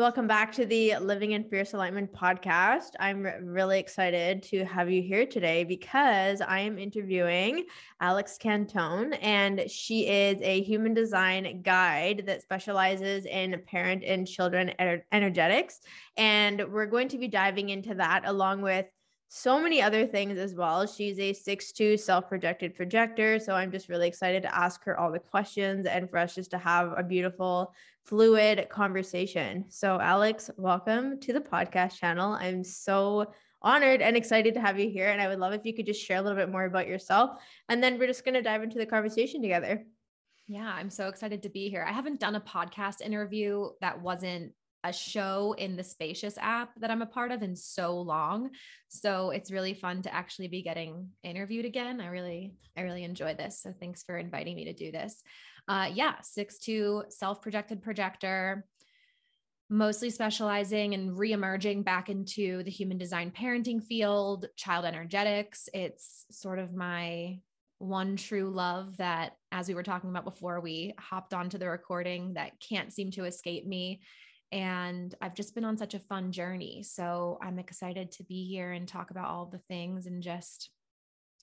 Welcome back to the Living in Fierce Alignment podcast. I'm really excited to have you here today because I am interviewing Alex Cantone, and she is a human design guide that specializes in parent and children energetics. And we're going to be diving into that along with so many other things as well. She's a six-two self-projected projector. So I'm just really excited to ask her all the questions and for us just to have a beautiful, fluid conversation. So, Alex, welcome to the podcast channel. I'm so honored and excited to have you here. And I would love if you could just share a little bit more about yourself. And then we're just going to dive into the conversation together. Yeah, I'm so excited to be here. I haven't done a podcast interview that wasn't a show in the Spacious app that I'm a part of in so long. So it's really fun to actually be getting interviewed again. I really, I really enjoy this. So thanks for inviting me to do this. Uh, yeah, six two self-projected projector, mostly specializing and re-emerging back into the human design parenting field, child energetics. It's sort of my one true love that, as we were talking about before we hopped onto the recording, that can't seem to escape me and I've just been on such a fun journey. So I'm excited to be here and talk about all the things and just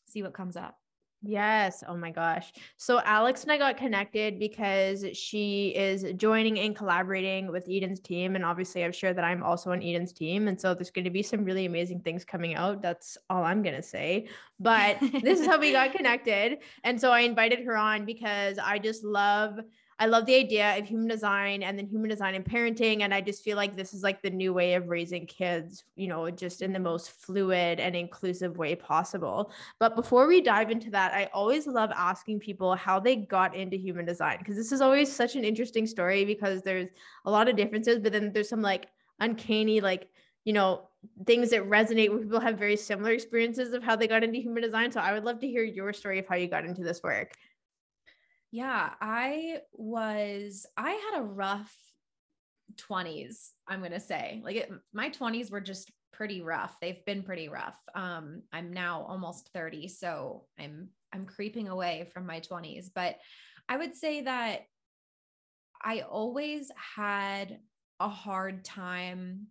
see what comes up. Yes. Oh my gosh. So Alex and I got connected because she is joining and collaborating with Eden's team. And obviously, I'm sure that I'm also on Eden's team. And so there's going to be some really amazing things coming out. That's all I'm going to say. But this is how we got connected. And so I invited her on because I just love I love the idea of human design and then human design and parenting. And I just feel like this is like the new way of raising kids, you know, just in the most fluid and inclusive way possible. But before we dive into that, I always love asking people how they got into human design because this is always such an interesting story because there's a lot of differences, but then there's some like uncanny, like, you know, things that resonate with people have very similar experiences of how they got into human design. So I would love to hear your story of how you got into this work. Yeah, I was, I had a rough 20s, I'm going to say. Like it, my 20s were just pretty rough. They've been pretty rough. Um, I'm now almost 30, so I'm I'm creeping away from my 20s, but I would say that I always had a hard time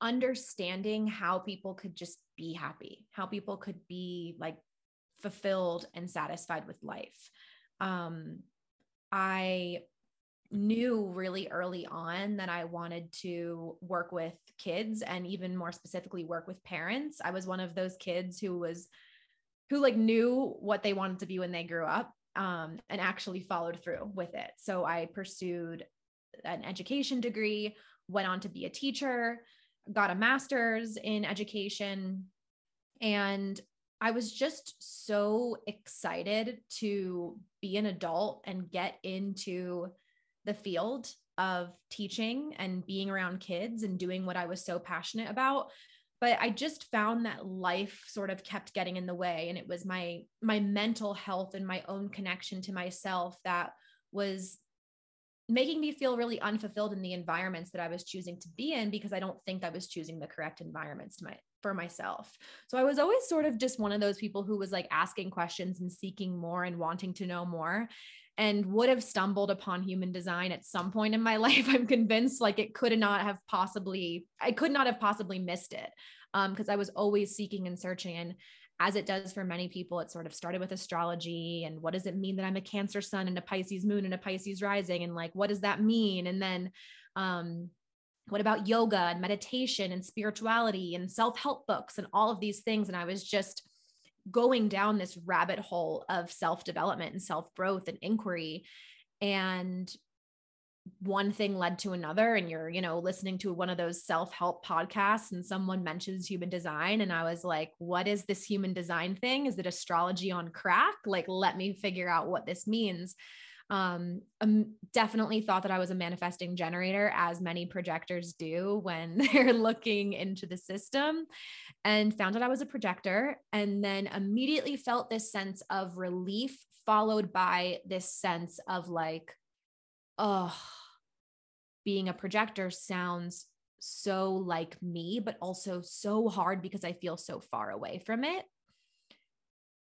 understanding how people could just be happy, how people could be like fulfilled and satisfied with life. Um, I knew really early on that I wanted to work with kids and even more specifically work with parents. I was one of those kids who was who like knew what they wanted to be when they grew up um, and actually followed through with it. So I pursued an education degree, went on to be a teacher, got a master's in education and I was just so excited to be an adult and get into the field of teaching and being around kids and doing what I was so passionate about. But I just found that life sort of kept getting in the way and it was my my mental health and my own connection to myself that was making me feel really unfulfilled in the environments that I was choosing to be in because I don't think I was choosing the correct environments to my for myself. So I was always sort of just one of those people who was like asking questions and seeking more and wanting to know more and would have stumbled upon human design at some point in my life. I'm convinced like it could not have possibly I could not have possibly missed it. Um because I was always seeking and searching and as it does for many people, it sort of started with astrology and what does it mean that I'm a Cancer sun and a Pisces moon and a Pisces rising? And like, what does that mean? And then, um, what about yoga and meditation and spirituality and self help books and all of these things? And I was just going down this rabbit hole of self development and self growth and inquiry. And one thing led to another and you're you know listening to one of those self-help podcasts and someone mentions human design and i was like what is this human design thing is it astrology on crack like let me figure out what this means Um, um, definitely thought that I was a manifesting generator, as many projectors do when they're looking into the system, and found out I was a projector. And then immediately felt this sense of relief, followed by this sense of like, oh, being a projector sounds so like me, but also so hard because I feel so far away from it.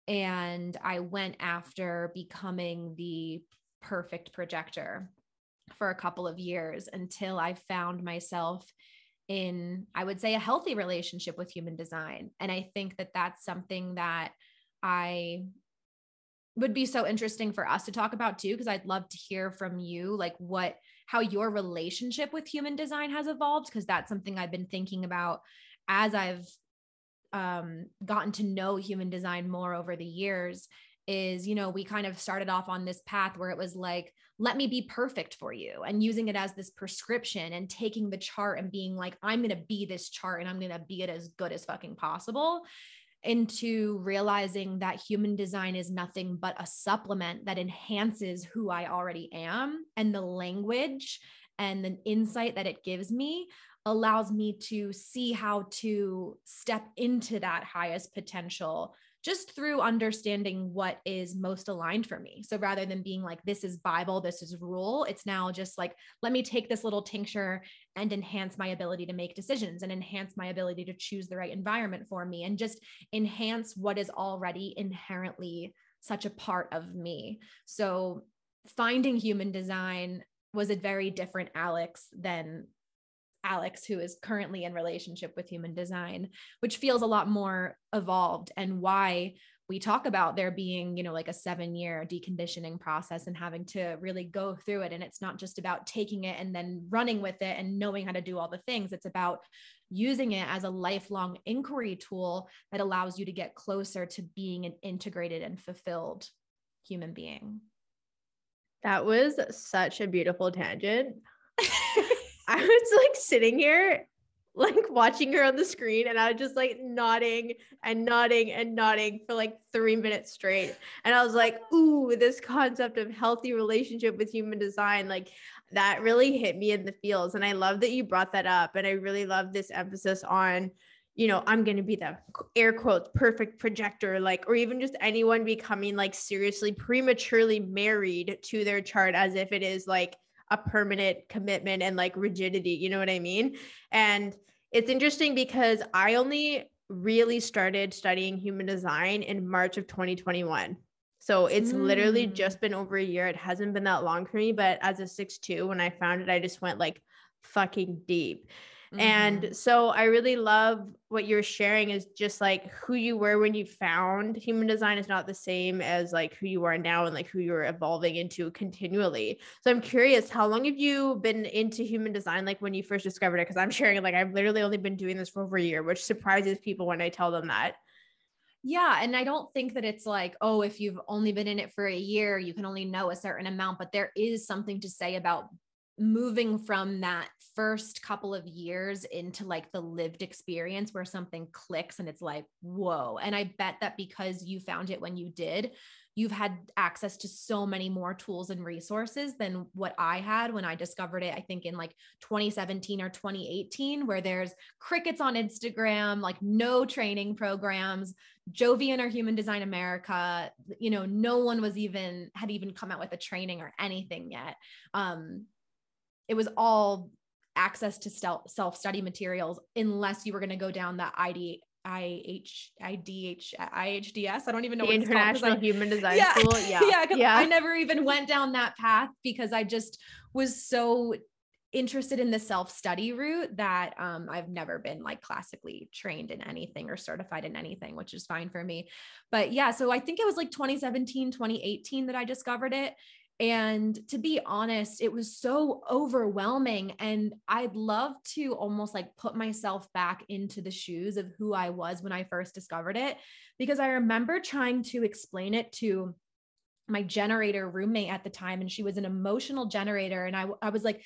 And I went after becoming the perfect projector for a couple of years until I found myself in, I would say, a healthy relationship with human design. And I think that that's something that I would be so interesting for us to talk about too, because I'd love to hear from you, like what, how your relationship with human design has evolved, because that's something I've been thinking about as I've um, gotten to know human design more over the years is, you know, we kind of started off on this path where it was like, let me be perfect for you and using it as this prescription and taking the chart and being like, I'm going to be this chart and I'm going to be it as good as fucking possible into realizing that human design is nothing but a supplement that enhances who I already am. And the language and the insight that it gives me allows me to see how to step into that highest potential just through understanding what is most aligned for me. So rather than being like, this is Bible, this is rule, it's now just like, let me take this little tincture and enhance my ability to make decisions and enhance my ability to choose the right environment for me and just enhance what is already inherently such a part of me. So finding human design was a very different Alex than Alex, who is currently in relationship with human design, which feels a lot more evolved and why we talk about there being, you know, like a seven year deconditioning process and having to really go through it. And it's not just about taking it and then running with it and knowing how to do all the things. It's about using it as a lifelong inquiry tool that allows you to get closer to being an integrated and fulfilled human being. That was such a beautiful tangent. I was like sitting here, like watching her on the screen, and I was just like nodding and nodding and nodding for like three minutes straight. And I was like, ooh, this concept of healthy relationship with human design, like that really hit me in the feels. And I love that you brought that up. And I really love this emphasis on you know, I'm going to be the air quotes perfect projector, like, or even just anyone becoming like seriously prematurely married to their chart as if it is like a permanent commitment and like rigidity. You know what I mean? And it's interesting because I only really started studying human design in March of 2021. So it's mm. literally just been over a year. It hasn't been that long for me, but as a six two, when I found it, I just went like fucking deep. Mm-hmm. And so I really love what you're sharing is just like who you were when you found human design is not the same as like who you are now and like who you're evolving into continually. So I'm curious, how long have you been into human design like when you first discovered it? Because I'm sharing like I've literally only been doing this for over a year, which surprises people when I tell them that. Yeah. And I don't think that it's like, oh, if you've only been in it for a year, you can only know a certain amount, but there is something to say about moving from that first couple of years into like the lived experience where something clicks and it's like, whoa. And I bet that because you found it when you did, you've had access to so many more tools and resources than what I had when I discovered it, I think in like 2017 or 2018, where there's crickets on Instagram, like no training programs, Jovian or Human Design America, you know, no one was even had even come out with a training or anything yet. Um, it was all access to self study materials unless you were going to go down the ID IH IDH IHDS. I don't even know the what International called, Human Design yeah, School. Yeah. yeah, yeah. I never even went down that path because I just was so interested in the self-study route that um, I've never been like classically trained in anything or certified in anything, which is fine for me. But yeah, so I think it was like 2017, 2018 that I discovered it. And to be honest, it was so overwhelming. And I'd love to almost like put myself back into the shoes of who I was when I first discovered it, because I remember trying to explain it to my generator roommate at the time. And she was an emotional generator. And I, I was like,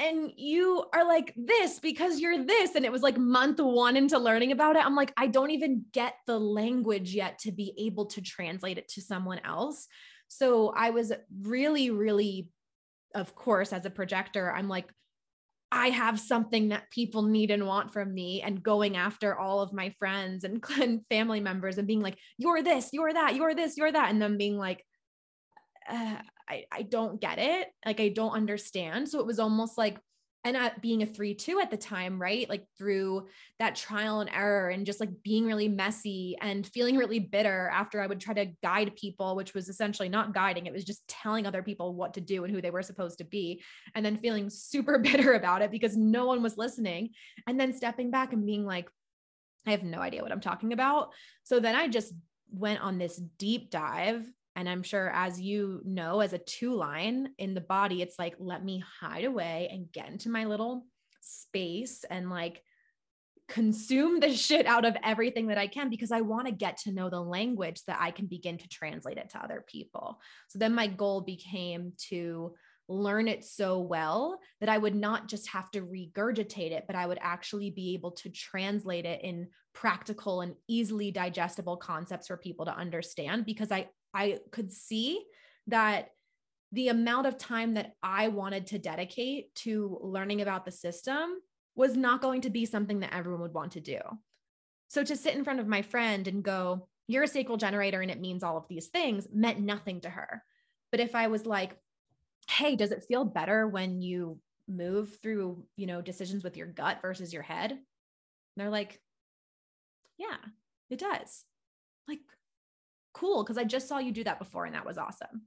and you are like this because you're this. And it was like month one into learning about it. I'm like, I don't even get the language yet to be able to translate it to someone else. So I was really, really, of course, as a projector, I'm like, I have something that people need and want from me, and going after all of my friends and family members and being like, you're this, you're that, you're this, you're that. And then being like, uh, I, I don't get it. Like, I don't understand. So it was almost like, and at being a 3-2 at the time right? Like through that trial and error and just like being really messy and feeling really bitter after i would try to guide people which was essentially not guiding it was just telling other people what to do and who they were supposed to be and then feeling super bitter about it because no one was listening and then stepping back and being like i have no idea what i'm talking about. So then i just went on this deep dive and I'm sure, as you know, as a two line in the body, it's like, let me hide away and get into my little space and like consume the shit out of everything that I can because I want to get to know the language that I can begin to translate it to other people. So then my goal became to learn it so well that I would not just have to regurgitate it, but I would actually be able to translate it in practical and easily digestible concepts for people to understand because I I could see that the amount of time that I wanted to dedicate to learning about the system was not going to be something that everyone would want to do. So to sit in front of my friend and go, you're a sacral generator and it means all of these things meant nothing to her. But if I was like, hey, does it feel better when you move through, you know, decisions with your gut versus your head? And they're like, yeah, it does. Like, cool because I just saw you do that before and that was awesome.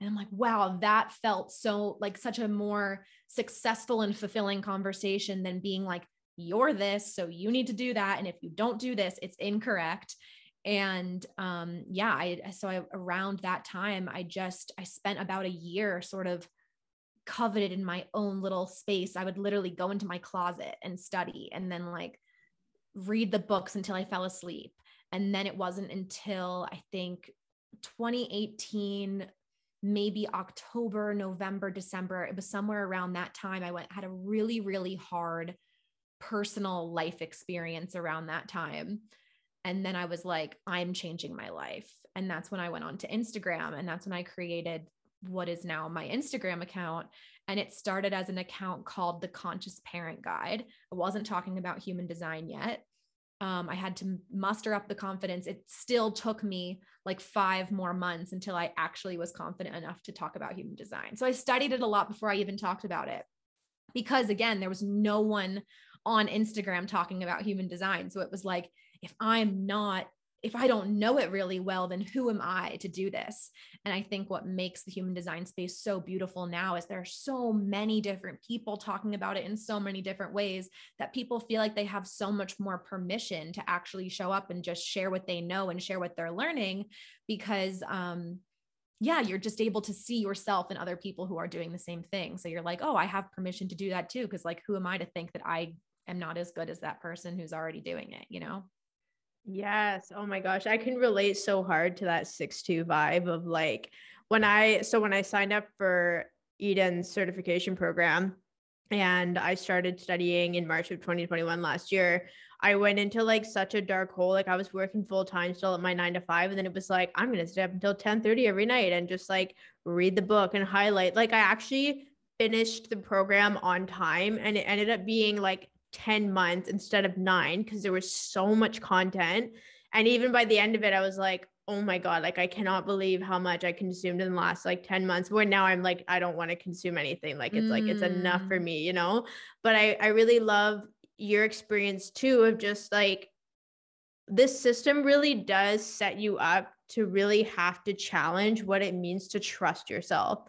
And I'm like, wow, that felt so like such a more successful and fulfilling conversation than being like, you're this, so you need to do that. And if you don't do this, it's incorrect. And um, yeah, I so I around that time, I just I spent about a year sort of coveted in my own little space. I would literally go into my closet and study and then like read the books until I fell asleep and then it wasn't until I think 2018, maybe October, November, December, it was somewhere around that time I went had a really really hard personal life experience around that time. And then I was like, I'm changing my life. And that's when I went on to Instagram. And that's when I created what is now my Instagram account. And it started as an account called the Conscious Parent Guide. I wasn't talking about human design yet um, I had to muster up the confidence. It still took me like five more months until I actually was confident enough to talk about human design. So I studied it a lot before I even talked about it because, again, there was no one on Instagram talking about human design. So it was like, if I'm not if I don't know it really well, then who am I to do this? And I think what makes the human design space so beautiful now is there are so many different people talking about it in so many different ways that people feel like they have so much more permission to actually show up and just share what they know and share what they're learning because, um, yeah, you're just able to see yourself and other people who are doing the same thing. So you're like, oh, I have permission to do that too. Cause like, who am I to think that I am not as good as that person who's already doing it, you know? Yes. Oh my gosh. I can relate so hard to that 6-2 vibe of like when I so when I signed up for Eden's certification program and I started studying in March of 2021 last year, I went into like such a dark hole. Like I was working full time still at my nine to five. And then it was like, I'm gonna stay up until 10 30 every night and just like read the book and highlight. Like I actually finished the program on time and it ended up being like 10 months instead of nine because there was so much content. And even by the end of it, I was like, oh my God, like I cannot believe how much I consumed in the last like 10 months. Where now I'm like, I don't want to consume anything. Like it's mm. like it's enough for mm. me, you know? But I, I really love your experience too of just like this system really does set you up to really have to challenge what it means to trust yourself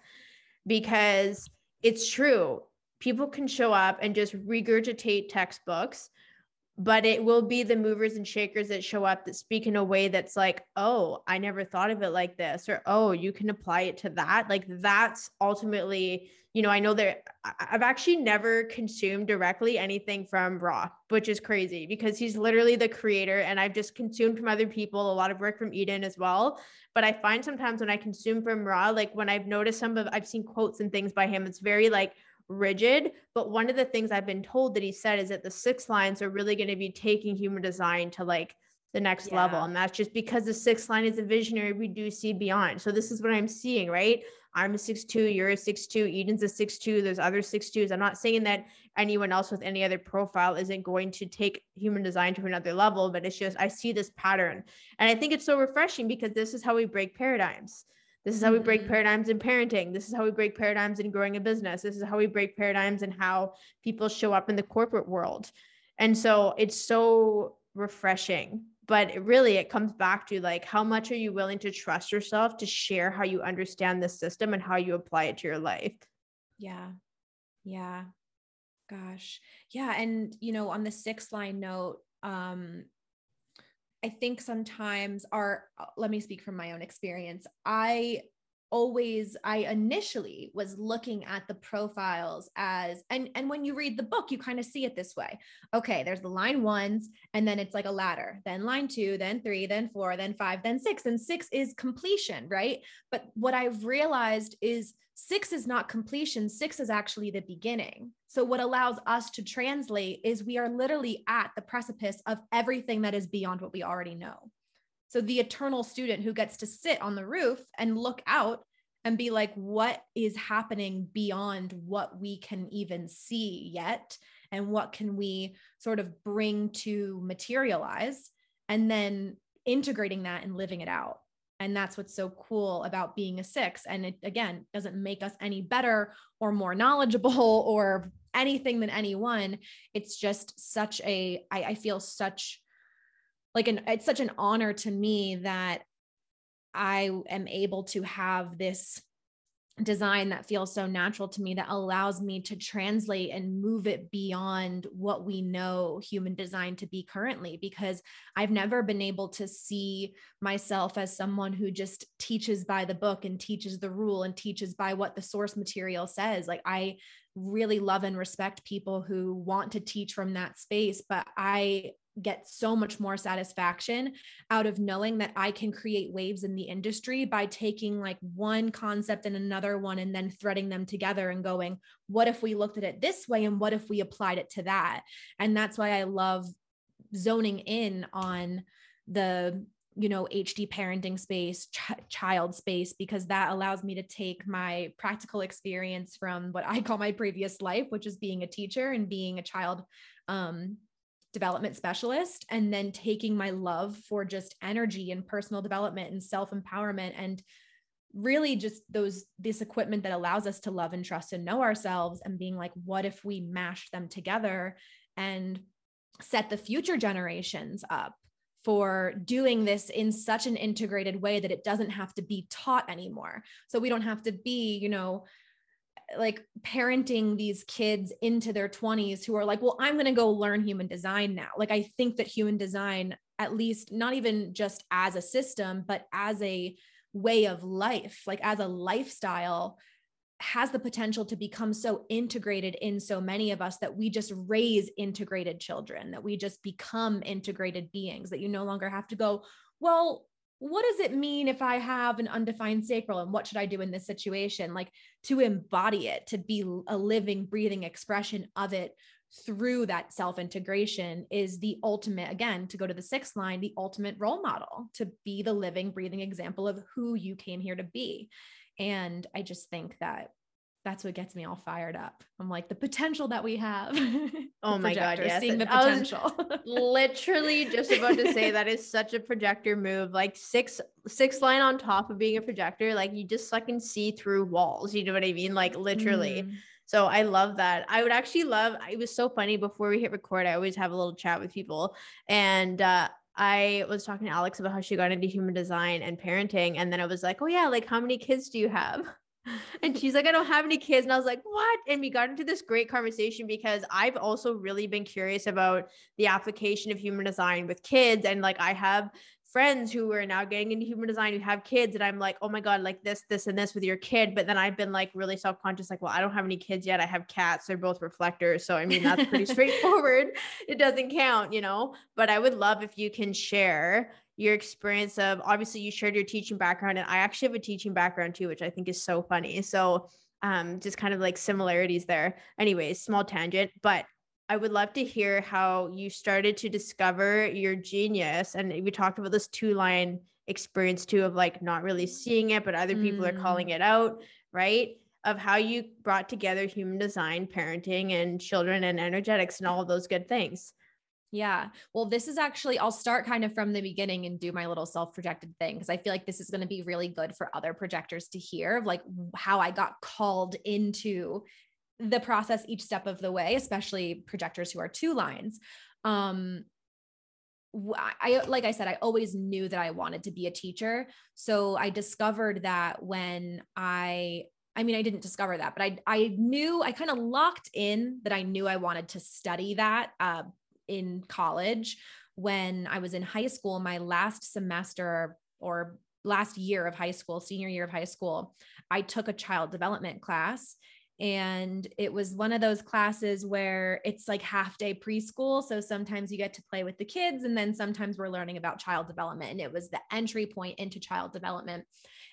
because it's true people can show up and just regurgitate textbooks but it will be the movers and shakers that show up that speak in a way that's like oh i never thought of it like this or oh you can apply it to that. Like that's ultimately you know i know that i've actually never consumed directly anything from Ra which is crazy because he's literally the creator and i've just consumed from other people a lot of work from eden as well. But i find sometimes when i consume from Ra like when i've noticed some of i've seen quotes and things by him it's very like rigid. But one of the things I've been told that he said is that the six lines are really going to be taking human design to like the next Yeah. level. And that's just because the sixth line is a visionary, we do see beyond. So this is what I'm seeing, right? I'm a six two, you're a six two, Eden's a six two, there's other six twos. I'm not saying that anyone else with any other profile isn't going to take human design to another level, but it's just I see this pattern. And I think it's so refreshing because this is how we break paradigms. This is how we break Mhm. paradigms in parenting. This is how we break paradigms in growing a business. This is how we break paradigms in how people show up in the corporate world. And so it's so refreshing. But it really, it comes back to like, how much are you willing to trust yourself to share how you understand the system and how you apply it to your life? Yeah. Yeah. Gosh. Yeah. And, you know, on the sixth line note, um, I think sometimes our, uh, let me speak from my own experience. I always i initially was looking at the profiles as and and when you read the book you kind of see it this way. Okay there's the line ones and then it's like a ladder then line two then three then four then five then six and six is completion right? But what i've realized is six is not completion six is actually the beginning. So what allows us to translate is we are literally at the precipice of everything that is beyond what we already know so the eternal student who gets to sit on the roof and look out and be like, what is happening beyond what we can even see yet? And what can we sort of bring to materialize? And then integrating that and living it out. And that's what's so cool about being a six. And it, again, doesn't make us any better or more knowledgeable or anything than anyone. It's just such a, I, I feel such like an it's such an honor to me that I am able to have this design that feels so natural to me that allows me to translate and move it beyond what we know human design to be currently because I've never been able to see myself as someone who just teaches by the book and teaches the rule and teaches by what the source material says. Like I really love and respect people who want to teach from that space but I get so much more satisfaction out of knowing that I can create waves in the industry by taking like one concept and another one and then threading them together and going, what if we looked at it this way and what if we applied it to that? And that's why I love zoning in on the you know hd parenting space ch- child space because that allows me to take my practical experience from what i call my previous life which is being a teacher and being a child um, development specialist and then taking my love for just energy and personal development and self-empowerment and really just those this equipment that allows us to love and trust and know ourselves and being like what if we mash them together and set the future generations up for doing this in such an integrated way that it doesn't have to be taught anymore. So we don't have to be you know like parenting these kids into their 20s who are like, well, I'm going to go learn human design now. Like, I think that human design, at least not even just as a system, but as a way of life, like as a lifestyle, has the potential to become so integrated in so many of us that we just raise integrated children, that we just become integrated beings, that you no longer have to go, well, what does it mean if I have an undefined sacral and what should I do in this situation? Like to embody it, to be a living, breathing expression of it through that self integration is the ultimate, again, to go to the sixth line, the ultimate role model, to be the living, breathing example of who you came here to be. And I just think that that's what gets me all fired up. I'm like the potential that we have. Oh my god, yes. seeing the potential. literally just about to say that is such a projector move. Like six six line on top of being a projector, like you just fucking see through walls. You know what I mean? Like literally. Mm. So I love that. I would actually love. It was so funny before we hit record. I always have a little chat with people, and uh, I was talking to Alex about how she got into human design and parenting, and then I was like, "Oh yeah, like how many kids do you have?" And she's like, I don't have any kids. And I was like, what? And we got into this great conversation because I've also really been curious about the application of human design with kids. And like, I have friends who are now getting into human design who have kids. And I'm like, oh my God, like this, this, and this with your kid. But then I've been like really self conscious, like, well, I don't have any kids yet. I have cats. They're both reflectors. So, I mean, that's pretty straightforward. It doesn't count, you know? But I would love if you can share your experience of obviously you shared your teaching background and I actually have a teaching background too, which I think is so funny. So um just kind of like similarities there. Anyways, small tangent, but I would love to hear how you started to discover your genius. And we talked about this two line experience too of like not really seeing it, but other people mm. are calling mm. it out, right? Of how you brought together human design, parenting, and children and energetics and all of those good things. Yeah. Well, this is actually, I'll start kind of from the beginning and do my little self projected thing because I feel like this is going to be really good for other projectors to hear of like how I got called into the process each step of the way, especially projectors who are two lines. Um, I like I said, I always knew that I wanted to be a teacher. So I discovered that when I I mean, I didn't discover that, but I I knew I kind of locked in that I knew I wanted to study that uh, in college when I was in high school, my last semester or last year of high school, senior year of high school, I took a child development class. And it was one of those classes where it's like half day preschool. So sometimes you get to play with the kids, and then sometimes we're learning about child development. And it was the entry point into child development.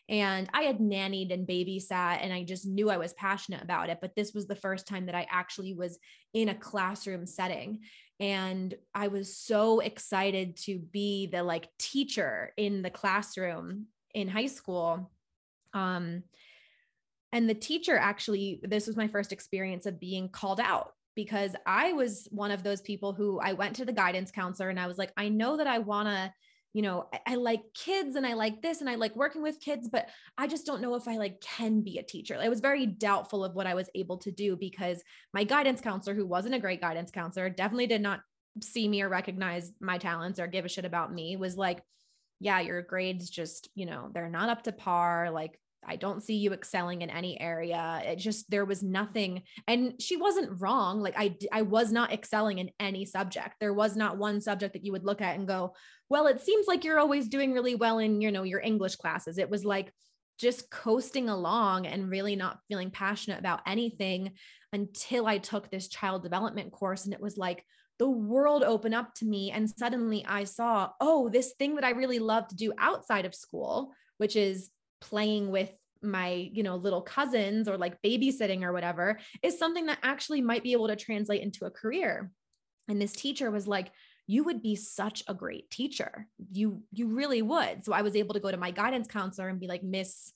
And I had nannied and babysat, and I just knew I was passionate about it. But this was the first time that I actually was in a classroom setting and i was so excited to be the like teacher in the classroom in high school. Um and the teacher actually this was my first experience of being called out because i was one of those people who i went to the guidance counselor and i was like i know that i want to you know I, I, like kids and i like this and i like working with kids but i just don't know if i like can be a teacher. I was very doubtful of what i was able to do because my guidance counselor who wasn't a great guidance counselor definitely did not see me or recognize my talents or give a shit about me was like yeah your grades just you know they're not up to par like I don't see you excelling in any area. It just there was nothing and she wasn't wrong. Like I I was not excelling in any subject. There was not one subject that you would look at and go, "Well, it seems like you're always doing really well in, you know, your English classes." It was like just coasting along and really not feeling passionate about anything until I took this child development course and it was like the world opened up to me and suddenly I saw, "Oh, this thing that I really love to do outside of school, which is playing with my you know little cousins or like babysitting or whatever is something that actually might be able to translate into a career. And this teacher was like you would be such a great teacher. You you really would. So i was able to go to my guidance counselor and be like miss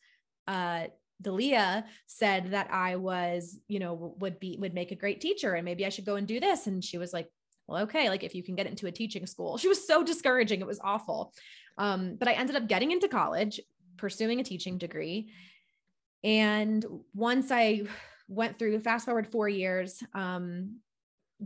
uh Dalia said that I was, you know, would be would make a great teacher and maybe I should go and do this. And she was like, "Well, okay, like if you can get into a teaching school." She was so discouraging, it was awful. Um, but I ended up getting into college, pursuing a teaching degree. And once I went through, fast forward four years, um,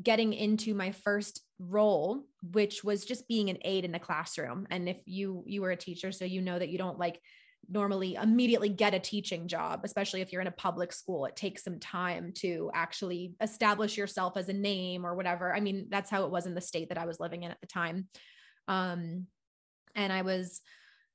getting into my first role, which was just being an aide in the classroom. And if you you were a teacher, so you know that you don't like normally immediately get a teaching job, especially if you're in a public school. It takes some time to actually establish yourself as a name or whatever. I mean, that's how it was in the state that I was living in at the time. Um, and I was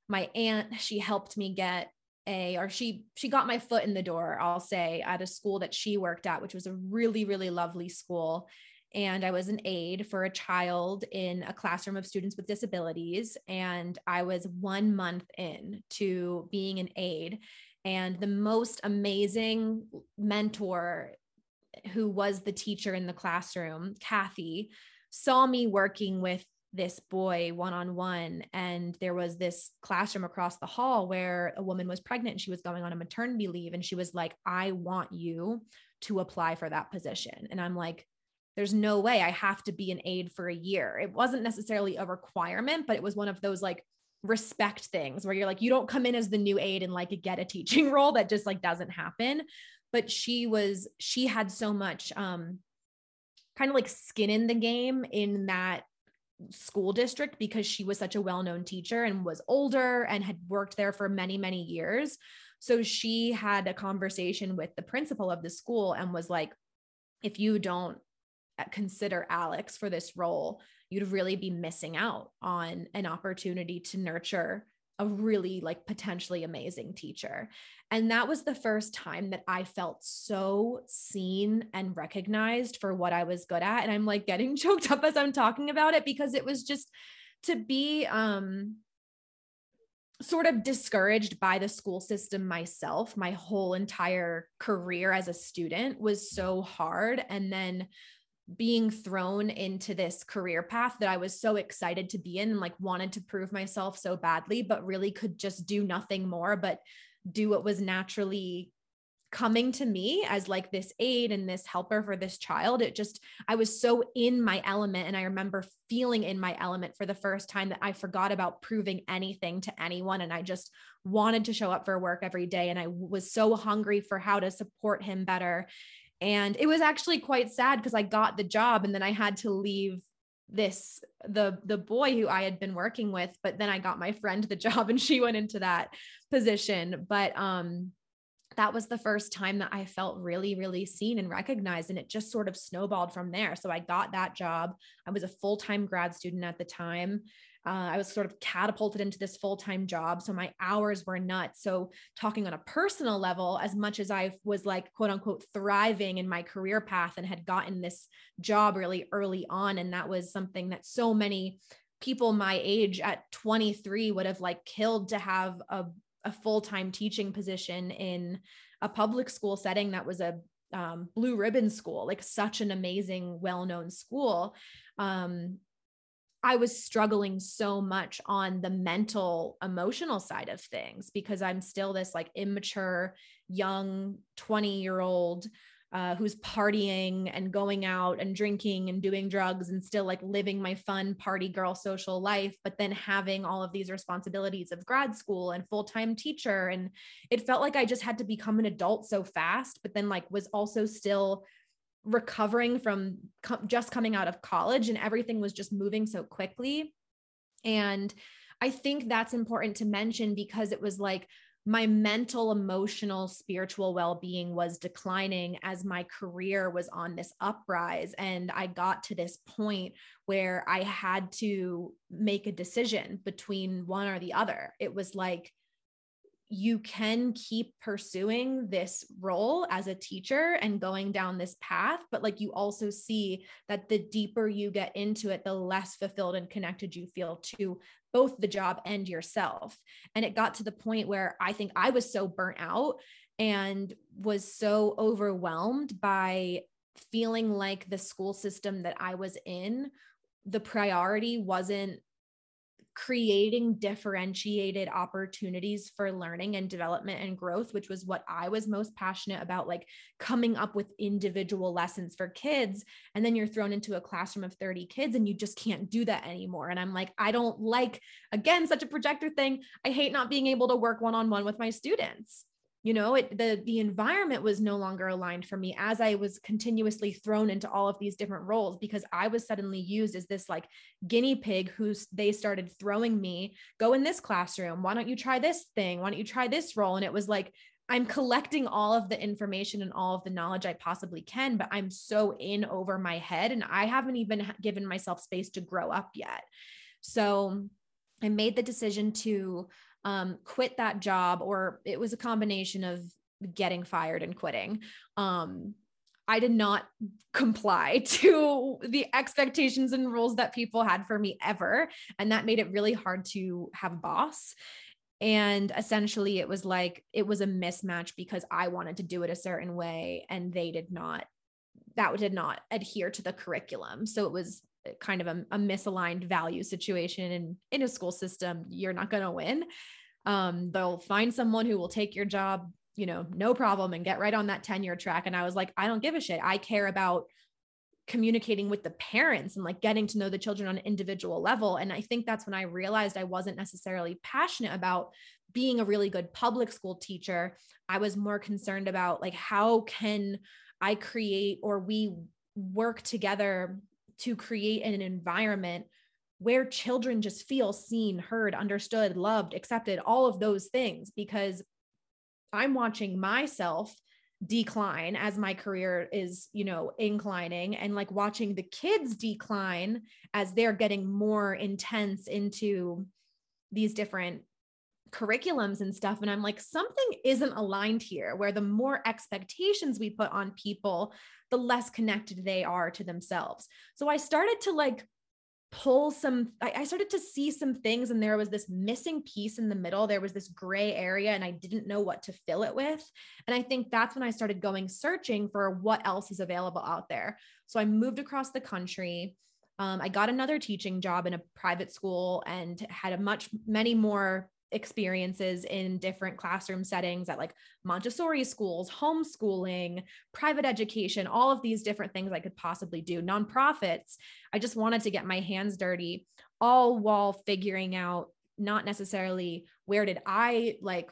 my aunt, she helped me get a or she she got my foot in the door i'll say at a school that she worked at which was a really really lovely school. And i was an aide for a child in a classroom of students with disabilities and i was 1 month in to being an aide. And the most amazing mentor who was the teacher in the classroom kathy saw me working with this boy one on one. And there was this classroom across the hall where a woman was pregnant and she was going on a maternity leave. And she was like, I want you to apply for that position. And I'm like, there's no way I have to be an aide for a year. It wasn't necessarily a requirement, but it was one of those like respect things where you're like, you don't come in as the new aide and like get a teaching role that just like doesn't happen. But she was, she had so much, um, kind of like skin in the game in that school district because she was such a well-known teacher and was older and had worked there for many many years. So she had a conversation with the principal of the school and was like if you don't uh, consider Alex for this role you'd really be missing out on an opportunity to nurture a really like potentially amazing teacher. And that was the first time that I felt so seen and recognized for what I was good at. And I'm like getting choked up as I'm talking about it because it was just to be um sort of discouraged by the school system myself my whole entire career as a student was so hard and then being thrown into this career path that I was so excited to be in and like wanted to prove myself so badly, but really could just do nothing more but do what was naturally coming to me as like this aid and this helper for this child. It just i was so in my element and i remember feeling in my element for the first time that i forgot about proving anything to anyone and i just wanted to show up for work every day and i was so hungry for how to support him better and it was actually quite sad because i got the job and then i had to leave this the the boy who I had been working with but then I got my friend the job and she went into that position but um that was the first time that I felt really, really seen and recognized. And it just sort of snowballed from there. So I got that job. I was a full time grad student at the time. Uh, I was sort of catapulted into this full time job. So my hours were nuts. So, talking on a personal level, as much as I was like, quote unquote, thriving in my career path and had gotten this job really early on, and that was something that so many people my age at 23 would have like killed to have a a full-time teaching position in a public school setting that was a um, blue ribbon school like such an amazing well-known school um, i was struggling so much on the mental emotional side of things because i'm still this like immature young 20 year old uh, who's partying and going out and drinking and doing drugs and still like living my fun party girl social life, but then having all of these responsibilities of grad school and full time teacher. And it felt like I just had to become an adult so fast, but then like was also still recovering from co- just coming out of college and everything was just moving so quickly. And I think that's important to mention because it was like, my mental, emotional, spiritual well being was declining as my career was on this uprise. And I got to this point where I had to make a decision between one or the other. It was like, you can keep pursuing this role as a teacher and going down this path but like you also see that the deeper you get into it the less fulfilled and connected you feel to both the job and yourself. And it got to the point where i think i was so burnt out and was so overwhelmed by feeling like the school system that i was in the priority wasn't creating differentiated opportunities for learning and development and growth which was what i was most passionate about like coming up with individual lessons for kids. And then you're thrown into a classroom of 30 kids and you just can't do that anymore. And i'm like i don't like again such a projector thing. I hate not being able to work one on one with my students you know it the the environment was no longer aligned for me as i was continuously thrown into all of these different roles because i was suddenly used as this like guinea pig who's they started throwing me go in this classroom. Why don't you try this thing? Why don't you try this role? And it was like i'm collecting all of the information and all of the knowledge i possibly can but i'm so in over my head and i haven't even given myself space to grow up yet. So i made the decision to um, quit that job, or it was a combination of getting fired and quitting. Um, I did not comply to the expectations and rules that people had for me ever. And that made it really hard to have a boss. And essentially, it was like it was a mismatch because I wanted to do it a certain way and they did not, that did not adhere to the curriculum. So it was kind of a, a misaligned value situation. And in a school system, you're not going to win um, they'll find someone who will take your job, you know, no problem and get right on that tenure track. And I was like, I don't give a shit. I care about communicating with the parents and like getting to know the children on an individual level. And I think that's when I realized I wasn't necessarily passionate about being a really good public school teacher. I was more concerned about like, how can I create or we work together to create an environment where children just feel seen, heard, understood, loved, accepted, all of those things, because I'm watching myself decline as my career is, you know, inclining and like watching the kids decline as they're getting more intense into these different curriculums and stuff. And I'm like, something isn't aligned here, where the more expectations we put on people, the less connected they are to themselves. So I started to like pull some I, started to see some things and there was this missing piece in the middle. There was this gray area and i didn't know what to fill it with. And i think that's when i started going searching for what else is available out there. So i moved across the country. Um, i got another teaching job in a private school and had a much many more experiences in different classroom settings at like Montessori schools, homeschooling, private education, all of these different things I could possibly do, nonprofits. I just wanted to get my hands dirty, all while figuring out not necessarily where did I like,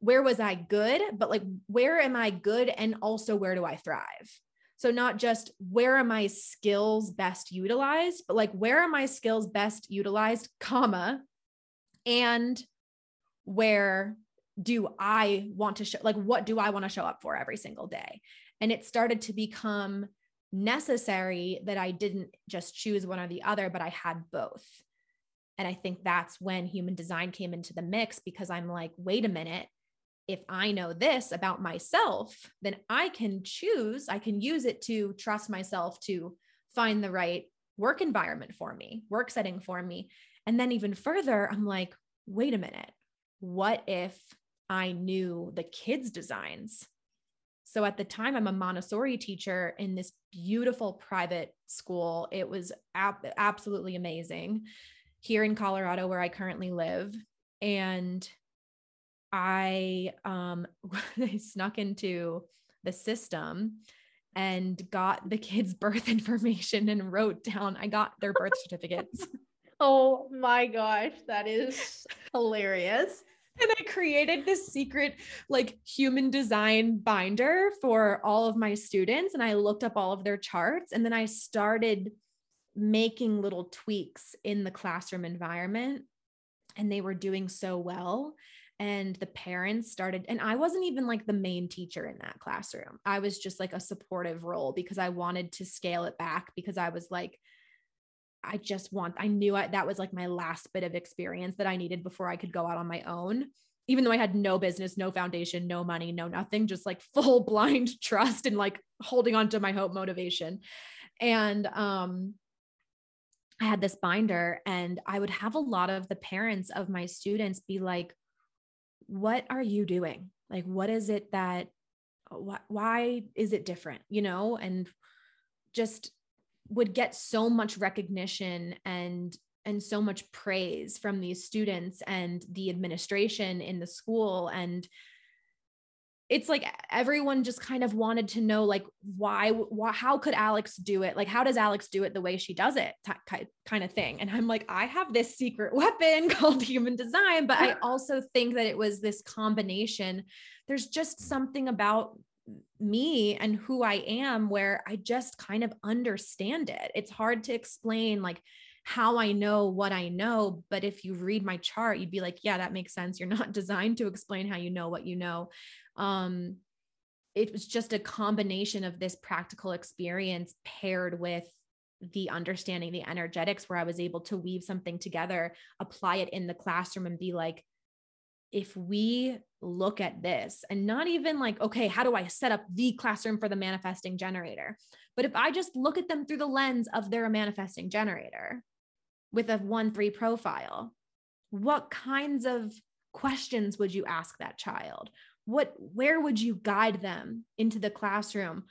where was I good, but like, where am I good? And also, where do I thrive? So, not just where are my skills best utilized, but like, where are my skills best utilized, comma, and where do I want to show, like, what do I want to show up for every single day? And it started to become necessary that I didn't just choose one or the other, but I had both. And I think that's when human design came into the mix because I'm like, wait a minute. If I know this about myself, then I can choose, I can use it to trust myself to find the right work environment for me, work setting for me. And then even further, I'm like, wait a minute, what if I knew the kids' designs? So at the time, I'm a Montessori teacher in this beautiful private school. It was ab- absolutely amazing here in Colorado, where I currently live. And I, um, I snuck into the system and got the kids' birth information and wrote down, I got their birth certificates. Oh my gosh, that is hilarious. And I created this secret, like human design binder for all of my students. And I looked up all of their charts. And then I started making little tweaks in the classroom environment. And they were doing so well. And the parents started, and I wasn't even like the main teacher in that classroom. I was just like a supportive role because I wanted to scale it back because I was like, I just want, I knew I, that was like my last bit of experience that I needed before I could go out on my own. Even though I had no business, no foundation, no money, no nothing, just like full blind trust and like holding on to my hope motivation. And um, I had this binder, and I would have a lot of the parents of my students be like, What are you doing? Like, what is it that, wh- why is it different? You know, and just would get so much recognition and and so much praise from these students and the administration in the school. And it's like everyone just kind of wanted to know like why, why how could alex do it? Like how does alex do it the way she does it t- kind of thing? And i'm like i have this secret weapon called human design but i also think that it was this combination. There's just something about me and who I am where I just kind of understand it. It's hard to explain like how I know what I know, but if you read my chart, you'd be like, yeah, that makes sense. You're not designed to explain how you know what you know. Um, it was just a combination of this practical experience paired with the understanding the energetics where I was able to weave something together, apply it in the classroom and be like, if we look at this and not even like, okay, how do I set up the classroom for the manifesting generator? But if I just look at them through the lens of their manifesting generator with a one three profile, what kinds of questions would you ask that child? What, where would you guide them into the classroom?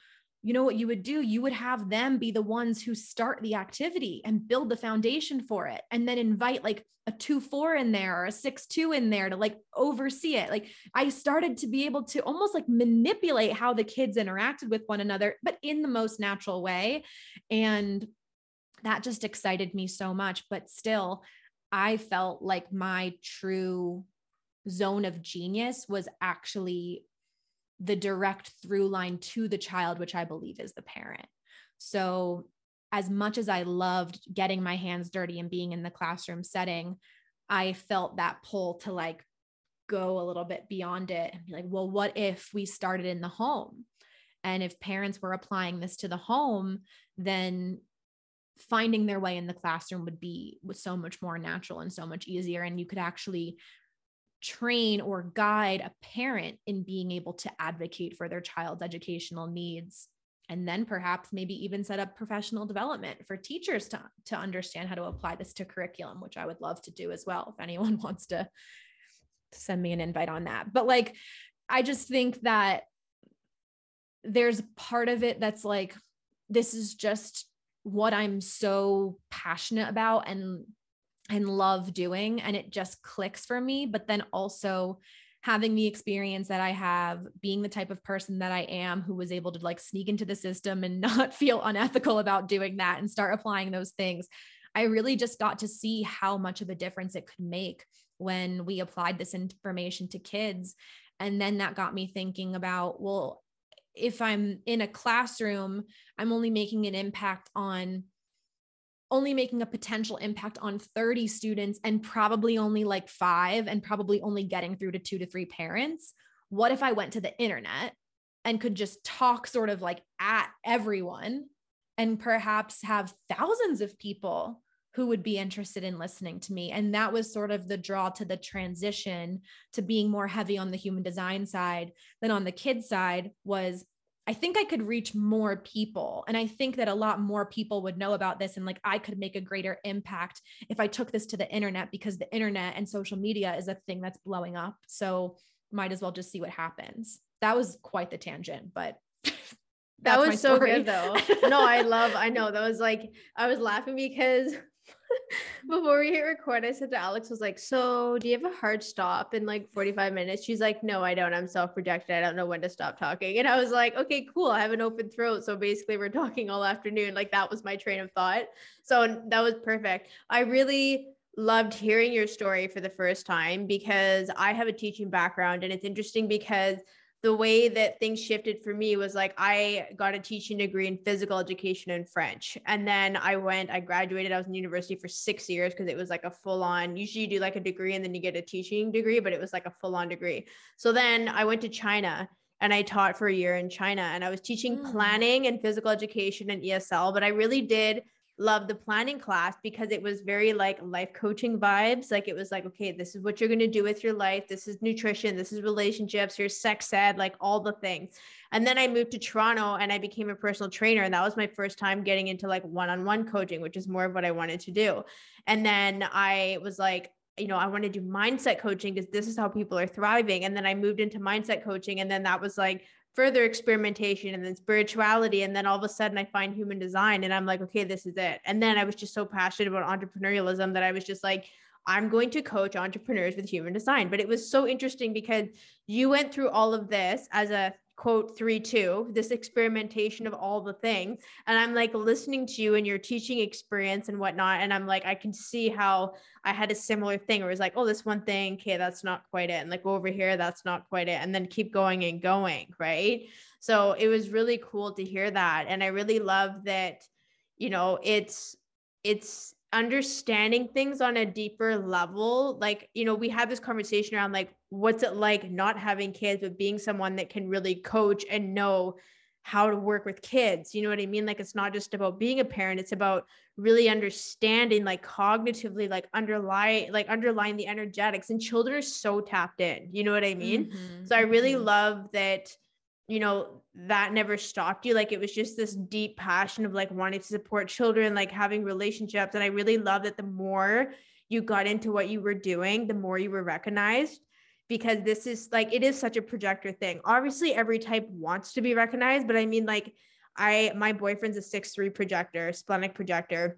You know what you would do? You would have them be the ones who start the activity and build the foundation for it, and then invite like a two four in there or a six two in there to like oversee it. Like I started to be able to almost like manipulate how the kids interacted with one another, but in the most natural way. And that just excited me so much. But still, I felt like my true zone of genius was actually the direct through line to the child, which I believe is the parent. So, as much as I loved getting my hands dirty and being in the classroom setting, I felt that pull to like go a little bit beyond it and be like, well, what if we started in the home? And if parents were applying this to the home, then finding their way in the classroom would be so much more natural and so much easier and you could actually train or guide a parent in being able to advocate for their child's educational needs and then perhaps maybe even set up professional development for teachers to, to understand how to apply this to curriculum, which I would love to do as well. If anyone wants to send me an invite on that. But like, I just think that there's part of it that's like, this is just what I'm so passionate about and and love doing and it just clicks for me but then also having the experience that I have, being the type of person that I am who was able to like sneak into the system and not feel unethical about doing that and start applying those things. I really just got to see how much of a difference it could make when we applied this information to kids. And then that got me thinking about, well, if I'm in a classroom, I'm only making an impact on only making a potential impact on 30 students and probably only like five and probably only getting through to two to three parents. What if I went to the internet and could just talk sort of like at everyone and perhaps have thousands of people who would be interested in listening to me. And that was sort of the draw to the transition to being more heavy on the human design side than on the kid side was I think I could reach more people. And I think that a lot more people would know about this. And like I could make a greater impact if I took this to the internet because the internet and social media is a thing that's blowing up. So might as well just see what happens. That was quite the tangent, but that was so good though. no, I love, I know that was like, I was laughing because before we hit record, I said to Alex, was like, so do you have a hard stop in like 45 minutes? She's like, no, I don't. I'm self-projected. I don't know when to stop talking. And I was like, okay, cool. I have an open throat. So basically we're talking all afternoon. Like that was my train of thought. So that was perfect. I really loved hearing your story for the first time because I have a teaching background and it's interesting because the way that things shifted for me was like I got a teaching degree in physical education and French. And then I went, I graduated, I was in university for six years because it was like a full on, usually you do like a degree and then you get a teaching degree, but it was like a full on degree. So then I went to China and I taught for a year in China and I was teaching mm. planning and physical education and ESL, but I really did love the planning class because it was very like life coaching vibes. Like it was like, okay, this is what you're going to do with your life. This is nutrition. This is relationships. Here's sex ed, like all the things. And then I moved to Toronto and I became a personal trainer. And that was my first time getting into like one on one coaching, which is more of what I wanted to do. And then I was like, you know, I want to do mindset coaching because this is how people are thriving. And then I moved into mindset coaching. And then that was like further experimentation and then spirituality and then all of a sudden i find human design and i'm like okay this is it. And then i was just so passionate about entrepreneurialism that i was just like i'm going to coach entrepreneurs with human design. But it was so interesting because you went through all of this as a quote three two this experimentation of all the things. And i'm like listening to you and your teaching experience and whatnot and i'm like i can see how i had a similar thing where it's like oh this one thing okay that's not quite it. And like over here that's not quite it. And then keep going and going right? So it was really cool to hear that. And i really love that you know it's it's understanding things on a deeper level. Like you know we had this conversation around like what's it like not having kids but being someone that can really coach and know how to work with kids you know what i mean like it's not just about being a parent it's about really understanding like cognitively like underlie like underlying the energetics and children are so tapped in you know what i mean mm-hmm. so i really mm-hmm. love that you know that never stopped you like it was just this deep passion of like wanting to support children like having relationships and i really love that the more you got into what you were doing the more you were recognized because this is like it is such a projector thing. Obviously every type wants to be recognized but i mean like i my boyfriend's a six three projector splenic projector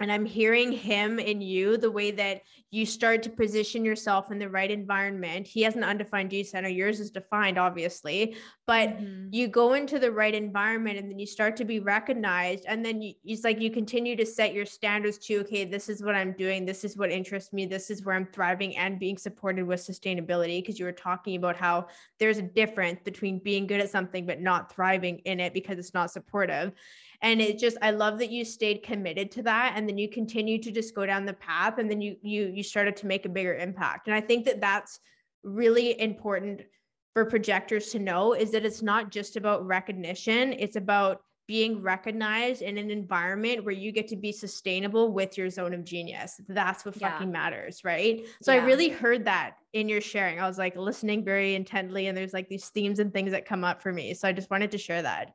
and i'm hearing him in you the way that you start to position yourself in the right environment. He has an undefined g center. Yours is defined obviously but mm-hmm. you go into the right environment and then you start to be recognized and then you, it's like you continue to set your standards to okay this is what i'm doing. This is what interests me. This is where i'm thriving and being supported with sustainability because you were talking about how there's a difference between being good at something but not thriving in it because it's not supportive and it just i love that you stayed committed to that and then you continue to just go down the path and then you you you started to make a bigger impact and i think that that's really important for projectors to know is that it's not just about recognition it's about being recognized in an environment where you get to be sustainable with your zone of genius. That's what yeah. fucking matters, right? So yeah. I really heard that in your sharing. I was like listening very intently, and there's like these themes and things that come up for me. So I just wanted to share that.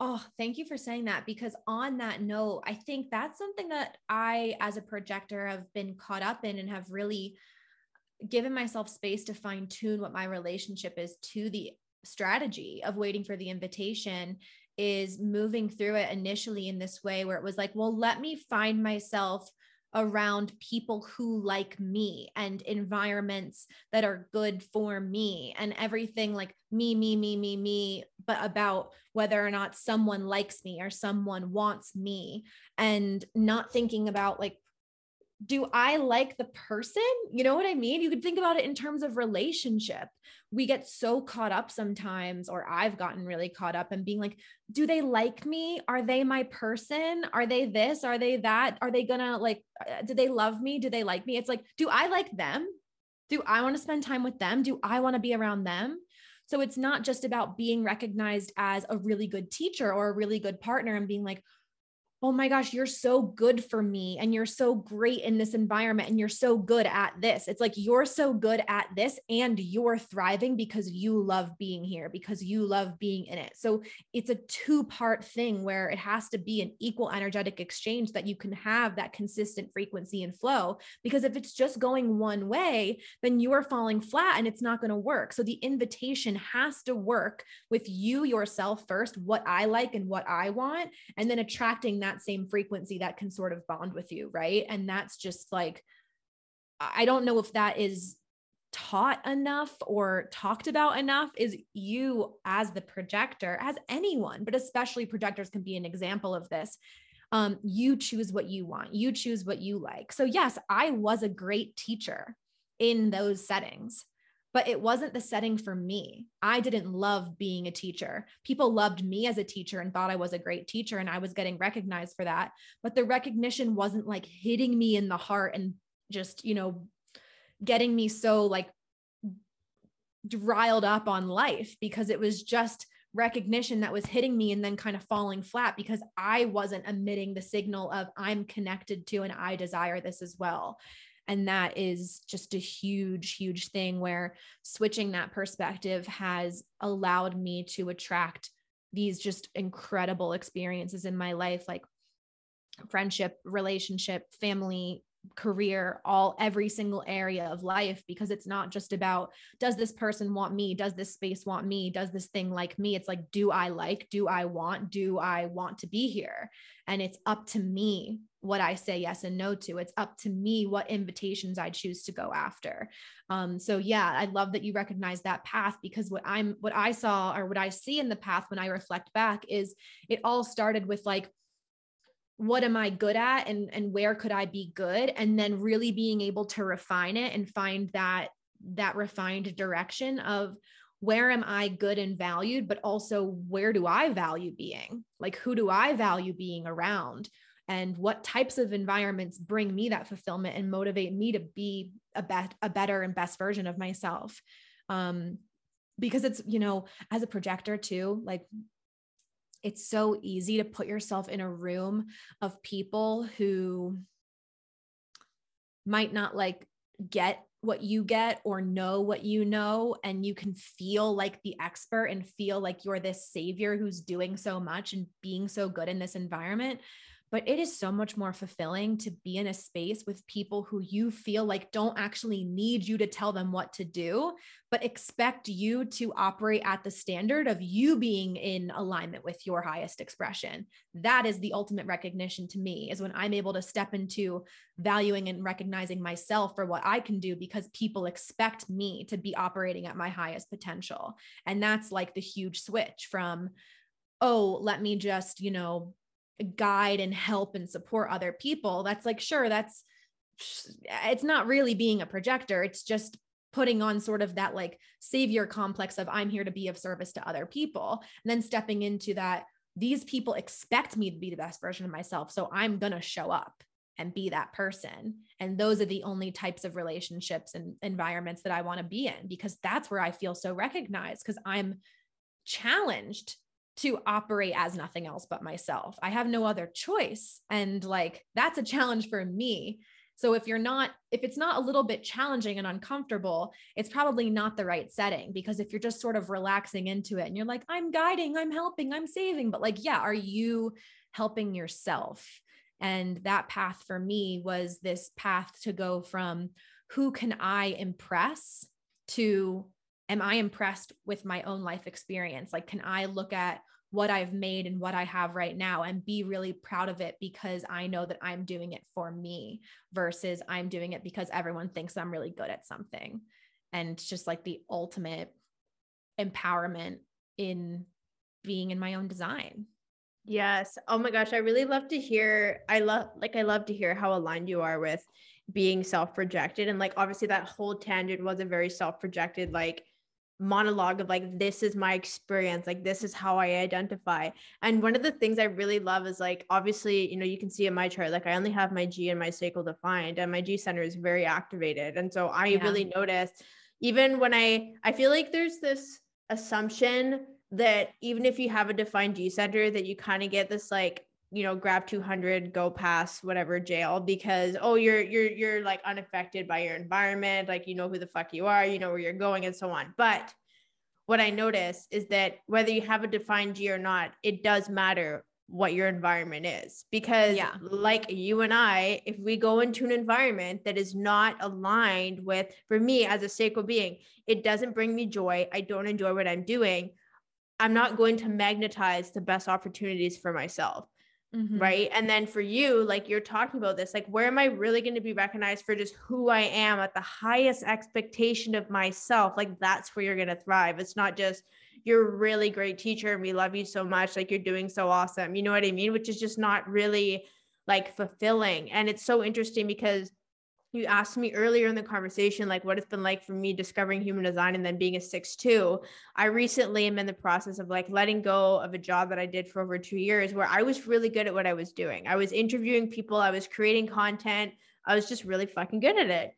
Oh, thank you for saying that because on that note, I think that's something that I as a projector have been caught up in and have really given myself space to fine tune what my relationship is to the strategy of waiting for the invitation is moving through it initially in this way where it was like, well, let me find myself around people who like me and environments that are good for me and everything like me, me, me, me, me, but about whether or not someone likes me or someone wants me. And not thinking about like do I like the person? You know what I mean? You could think about it in terms of relationship. We get so caught up sometimes, or I've gotten really caught up in being like, do they like me? Are they my person? Are they this? Are they that? Are they gonna like, uh, do they love me? Do they like me? It's like, do I like them? Do I want to spend time with them? Do I want to be around them? So it's not just about being recognized as a really good teacher or a really good partner and being like, oh my gosh, you're so good for me and you're so great in this environment and you're so good at this. It's like you're so good at this and you're thriving because you love being here, because you love being in it. So it's a two part thing where it has to be an equal energetic exchange that you can have that consistent frequency and flow. Because if it's just going one way, then you are falling flat and it's not going to work. So the invitation has to work with you yourself first, what I like and what I want, and then attracting that that same frequency that can sort of bond with you. Right. And that's just like, I don't know if that is taught enough or talked about enough is you as the projector as anyone but especially projectors can be an example of this um, you choose what you want you choose what you like so yes i was a great teacher in those settings but it wasn't the setting for me. I didn't love being a teacher. People loved me as a teacher and thought I was a great teacher, and I was getting recognized for that. But the recognition wasn't like hitting me in the heart and just, you know, getting me so like riled up on life because it was just recognition that was hitting me and then kind of falling flat because I wasn't emitting the signal of I'm connected to and I desire this as well. And that is just a huge, huge thing where switching that perspective has allowed me to attract these just incredible experiences in my life, like friendship, relationship, family, career all every single area of life because it's not just about does this person want me? Does this space want me? Does this thing like me? It's like do i like do i want do i want to be here? And it's up to me what I say yes and no to. It's up to me what invitations I choose to go after. Um, so yeah, I love that you recognize that path because what I'm what I saw or what I see in the path when I reflect back is it all started with like what am I good at and and where could I be good and then really being able to refine it and find that that refined direction of where am I good and valued but also where do I value being like who do I value being around and what types of environments bring me that fulfillment and motivate me to be a, bet- a better and best version of myself. Um because it's you know as a projector too like it's so easy to put yourself in a room of people who might not like get what you get or know what you know and you can feel like the expert and feel like you're this savior who's doing so much and being so good in this environment but it is so much more fulfilling to be in a space with people who you feel like don't actually need you to tell them what to do, but expect you to operate at the standard of you being in alignment with your highest expression. That is the ultimate recognition to me, is when I'm able to step into valuing and recognizing myself for what I can do because people expect me to be operating at my highest potential. And that's like the huge switch from, oh, let me just, you know, guide and help and support other people that's like sure that's it's not really being a projector it's just putting on sort of that like savior complex of i'm here to be of service to other people and then stepping into that these people expect me to be the best version of myself so i'm going to show up and be that person and those are the only types of relationships and environments that i want to be in because that's where i feel so recognized because i'm challenged to operate as nothing else but myself. I have no other choice. And like that's a challenge for me. So if you're not, if it's not a little bit challenging and uncomfortable, it's probably not the right setting because if you're just sort of relaxing into it and you're like, I'm guiding, I'm helping, I'm saving, but like, yeah, are you helping yourself? And that path for me was this path to go from who can I impress to am I impressed with my own life experience? Like, can I look at what I've made and what I have right now and be really proud of it because I know that I'm doing it for me versus I'm doing it because everyone thinks I'm really good at something. And it's just like the ultimate empowerment in being in my own design. Yes. Oh my gosh, I really love to hear I love like I love to hear how aligned you are with being self-projected and like obviously that whole tangent was a very self-projected like monologue of like this is my experience like this is how i identify and one of the things i really love is like obviously you know you can see in my chart like i only have my g and my sacral defined and my g center is very activated and so i yeah. really noticed even when i i feel like there's this assumption that even if you have a defined g center that you kind of get this like you know grab 200 go past whatever jail because oh you're you're you're like unaffected by your environment like you know who the fuck you are you know where you're going and so on. But what i notice is that whether you have a defined g or not it does matter what your environment is because yeah. like you and I if we go into an environment that is not aligned with for me as a sacral being it doesn't bring me joy. I don't enjoy what I'm doing. I'm not going to magnetize the best opportunities for myself Mm-hmm. Right. And then for you, like you're talking about this, like, where am I really going to be recognized for just who I am at the highest expectation of myself? Like, that's where you're going to thrive. It's not just you're a really great teacher and we love you so much. Like, you're doing so awesome. You know what I mean? Which is just not really like fulfilling. And it's so interesting because you asked me earlier in the conversation like what it's been like for me discovering human design and then being a six two i recently am in the process of like letting go of a job that i did for over two years where i was really good at what i was doing. I was interviewing people i was creating content i was just really fucking good at it.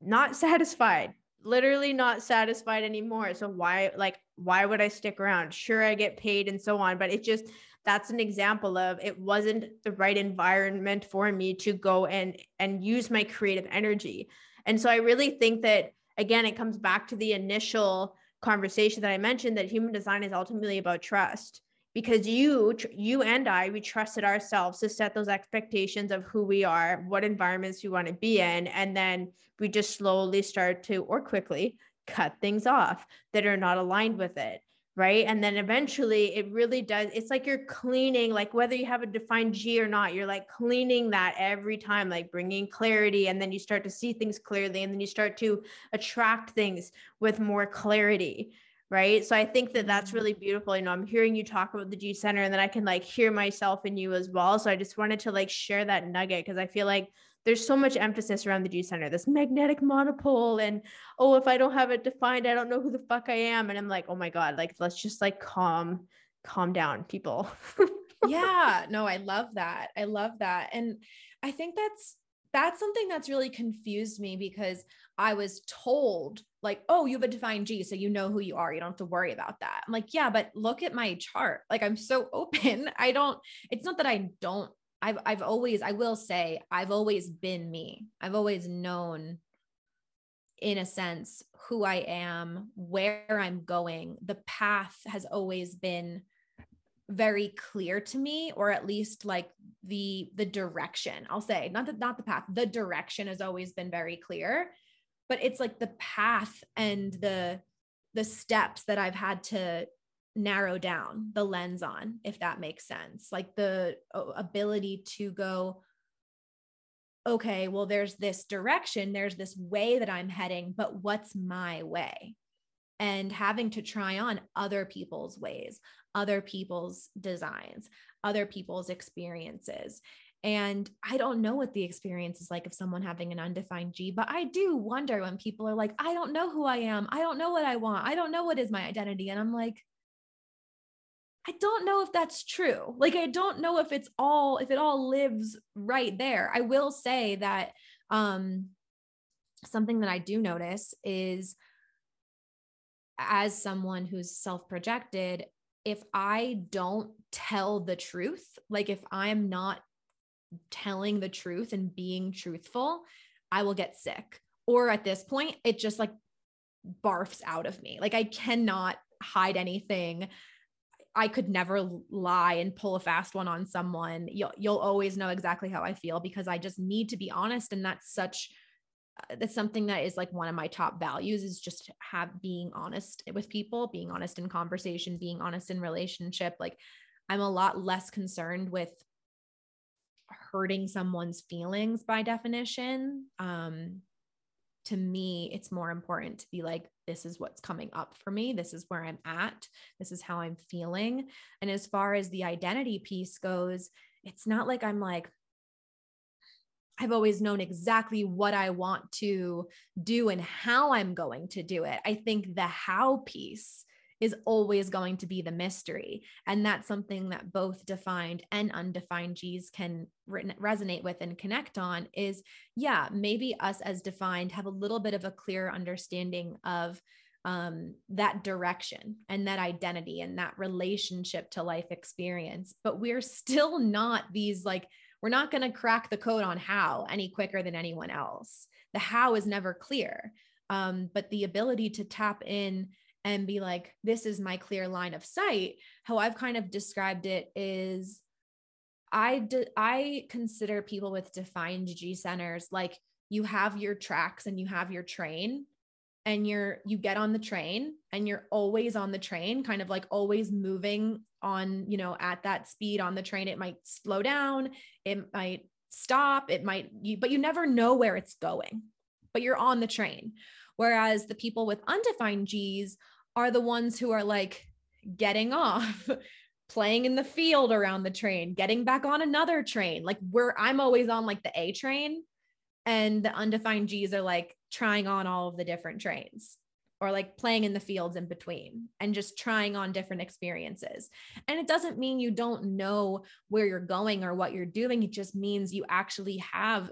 Not satisfied literally not satisfied anymore. So why like why would i stick around? Sure i get paid and so on but it just that's an example of it wasn't the right environment for me to go and and use my creative energy. And so i really think that again it comes back to the initial conversation that i mentioned that human design is ultimately about trust because you you and i we trusted ourselves to set those expectations of who we are what environments we want to be in and then we just slowly start to or quickly cut things off that are not aligned with it right? And then eventually it really does it's like you're cleaning like whether you have a defined g or not you're like cleaning that every time like bringing clarity and then you start to see things clearly and then you start to attract things with more clarity right? So i think that that's mm-hmm. really beautiful you know i'm hearing you talk about the g center and then i can like hear myself in you as well. So i just wanted to like share that nugget because i feel like there's so much emphasis around the G center, this magnetic monopole, and oh, if I don't have it defined, I don't know who the fuck I am. And I'm like, oh my God, like let's just like calm, calm down, people. yeah, no, I love that. I love that. And I think that's that's something that's really confused me because I was told like, oh, you have a defined G, so you know who you are. You don't have to worry about that. I'm like, yeah, but look at my chart. Like I'm so open. I don't, it's not that I don't I've I've always I will say I've always been me. I've always known in a sense who I am, where I'm going. The path has always been very clear to me or at least like the the direction. I'll say not the not the path. The direction has always been very clear, but it's like the path and the the steps that I've had to narrow down the lens on, if that makes sense. Like the ability to go, okay, well, there's this direction, there's this way that I'm heading, but what's my way? And having to try on other people's ways, other people's designs, other people's experiences. And I don't know what the experience is like of someone having an undefined G, but I do wonder when people are like, I don't know who I am. I don't know what I want. I don't know what is my identity. And I'm like, I don't know if that's true. Like, I don't know if it's all, if it all lives right there. I will say that um, something that I do notice is as someone who's self projected, if I don't tell the truth, like if I'm not telling the truth and being truthful, I will get sick. Or at this point, it just like barfs out of me. Like I cannot hide anything. I could never lie and pull a fast one on someone. You'll you'll always know exactly how I feel because I just need to be honest and that's such uh, that's something that is like one of my top values is just have being honest with people, being honest in conversation, being honest in relationship. Like I'm a lot less concerned with hurting someone's feelings by definition. Um to me, it's more important to be like, this is what's coming up for me. This is where I'm at. This is how I'm feeling. And as far as the identity piece goes, it's not like I'm like, I've always known exactly what I want to do and how I'm going to do it. I think the how piece is always going to be the mystery. And that's something that both defined and undefined G's can re- resonate with and connect on is yeah, maybe us as defined have a little bit of a clearer understanding of um, that direction and that identity and that relationship to life experience. But we're still not these like, we're not going to crack the code on how any quicker than anyone else. The how is never clear. Um, but the ability to tap in and be like, this is my clear line of sight. How I've kind of described it is I, I consider people with defined G centers like you have your tracks and you have your train and you're you get on the train and you're always on the train kind of like always moving on you know at that speed on the train it might slow down it might stop it might you but you never know where it's going but you're on the train whereas the people with undefined g's are the ones who are like getting off playing in the field around the train getting back on another train like where i'm always on like the a train and the undefined g's are like trying on all of the different trains or like playing in the fields in between and just trying on different experiences. And it doesn't mean you don't know where you're going or what you're doing. It just means you actually have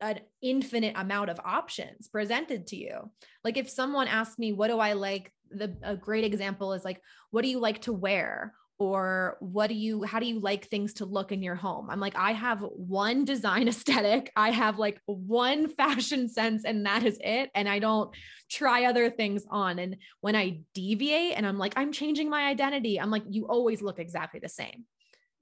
an infinite amount of options presented to you. Like if someone asks me, what do I like? The a great example is like, what do you like to wear? or what do you how do you like things to look in your home i'm like i have one design aesthetic i have like one fashion sense and that is it and i don't try other things on and when i deviate and i'm like i'm changing my identity i'm like you always look exactly the same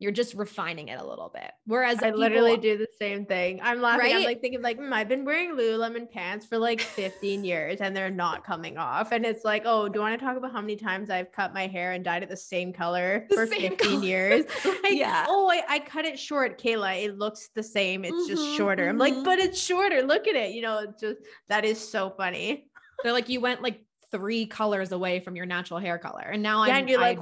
you're just refining it a little bit. Whereas I people, literally do the same thing. I'm laughing. Right? I'm like thinking like, mm, I've been wearing Lululemon pants for like 15 years and they're not coming off. And it's like, oh, do you want to talk about how many times I've cut my hair and dyed it the same color the for same 15 color. years? Like, yeah. Oh, I, I, cut it short, Kehla. It looks the same. It's mm-hmm, just shorter. I'm like, mm-hmm. but it's shorter. Look at it. You know, it's just that is so funny. They're like, you went like three colors away from your natural hair color. And now yeah, I'm, and you're like,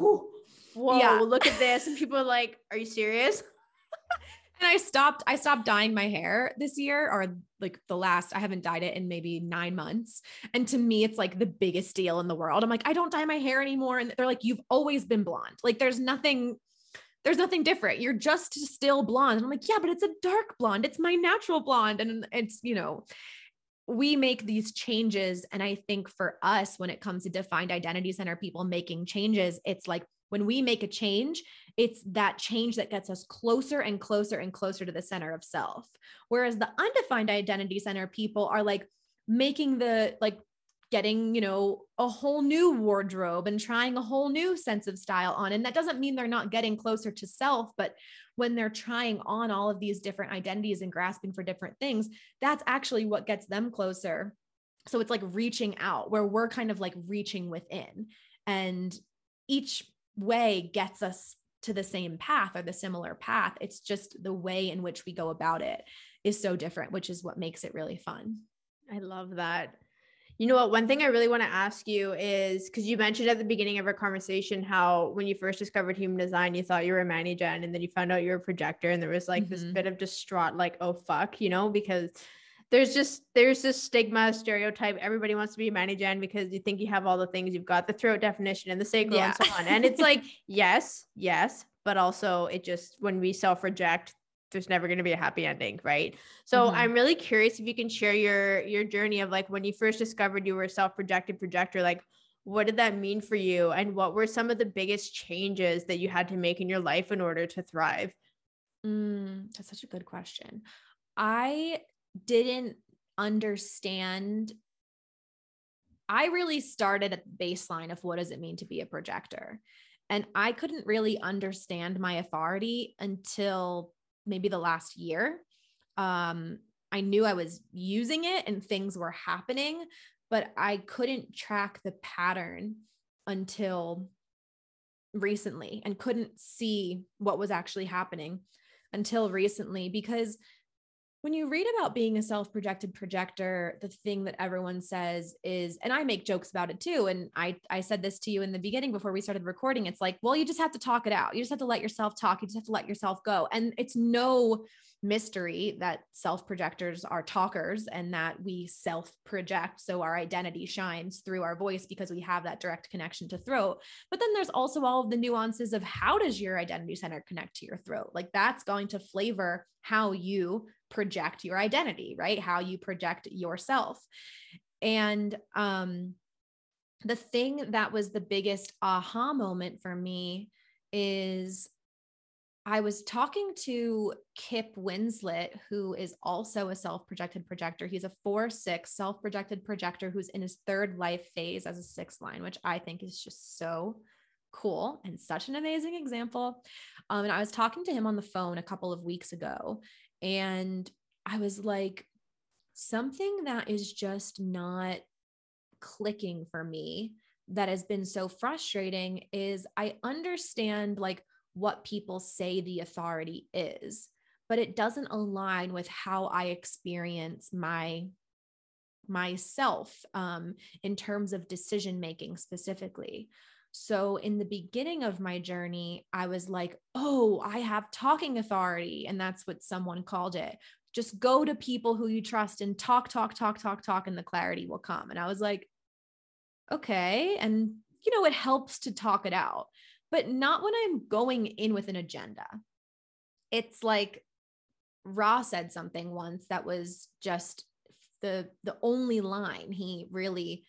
whoa, yeah. look at this. And people are like, are you serious? and I stopped, I stopped dyeing my hair this year or like the last, I haven't dyed it in maybe nine months. And to me, it's like the biggest deal in the world. I'm like, I don't dye my hair anymore. And they're like, you've always been blonde. Like there's nothing, there's nothing different. You're just still blonde. And I'm like, yeah, but it's a dark blonde. It's my natural blonde. And it's, you know, we make these changes. And I think for us, when it comes to defined identity center people making changes, it's like when we make a change, it's that change that gets us closer and closer and closer to the center of self. Whereas the undefined identity center people are like making the like getting, you know, a whole new wardrobe and trying a whole new sense of style on. And that doesn't mean they're not getting closer to self, but when they're trying on all of these different identities and grasping for different things, that's actually what gets them closer. So it's like reaching out where we're kind of like reaching within. And each way gets us to the same path or the similar path. It's just the way in which we go about it is so different, which is what makes it really fun. I love that. You know what? One thing I really want to ask you is because you mentioned at the beginning of our conversation how when you first discovered human design, you thought you were a Manny Gen, and then you found out you're a projector, and there was like mm-hmm. this bit of distraught, like, oh fuck, you know, because there's just there's this stigma stereotype everybody wants to be Manny Gen because you think you have all the things you've got the throat definition and the sacral yeah. and so on and it's like yes yes but also it just when we self reject there's never going to be a happy ending right so mm-hmm. i'm really curious if you can share your your journey of like when you first discovered you were a self-projected projector like what did that mean for you and what were some of the biggest changes that you had to make in your life in order to thrive Mm, that's such a good question. I didn't understand. I really started at the baseline of what does it mean to be a projector. And I couldn't really understand my authority until maybe the last year. Um, I knew I was using it and things were happening, but I couldn't track the pattern until recently and couldn't see what was actually happening until recently because when you read about being a self-projected projector the thing that everyone says is and i make jokes about it too and i i said this to you in the beginning before we started recording it's like well you just have to talk it out. You just have to let yourself talk. You just have to let yourself go. And it's no mystery that self projectors are talkers and that we self project. So our identity shines through our voice because we have that direct connection to throat. But then there's also all of the nuances of how does your identity center connect to your throat? Like that's going to flavor how you project your identity, right? How you project yourself. And um, the thing that was the biggest aha moment for me is I was talking to Kip Winslet, who is also a self projected projector. He's a four six self projected projector who's in his third life phase as a six line, which I think is just so cool and such an amazing example. Um, and I was talking to him on the phone a couple of weeks ago, and I was like, something that is just not clicking for me that has been so frustrating is I understand like what people say the authority is, but it doesn't align with how I experience my myself um, in terms of decision making specifically. So, in the beginning of my journey, I was like, oh, I have talking authority. And that's what someone called it. Just go to people who you trust and talk, talk, talk, talk, talk, and the clarity will come. And I was like, okay. And, you know, it helps to talk it out but not when I'm going in with an agenda. It's like Ra said something once that was just the the only line he really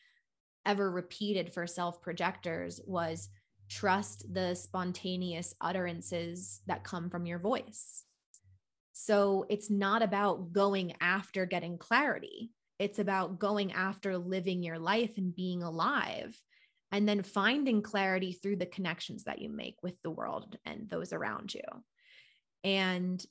ever repeated for self projectors was trust the spontaneous utterances that come from your voice. So it's not about going after getting clarity. It's about going after living your life and being alive and then finding clarity through the connections that you make with the world and those around you. And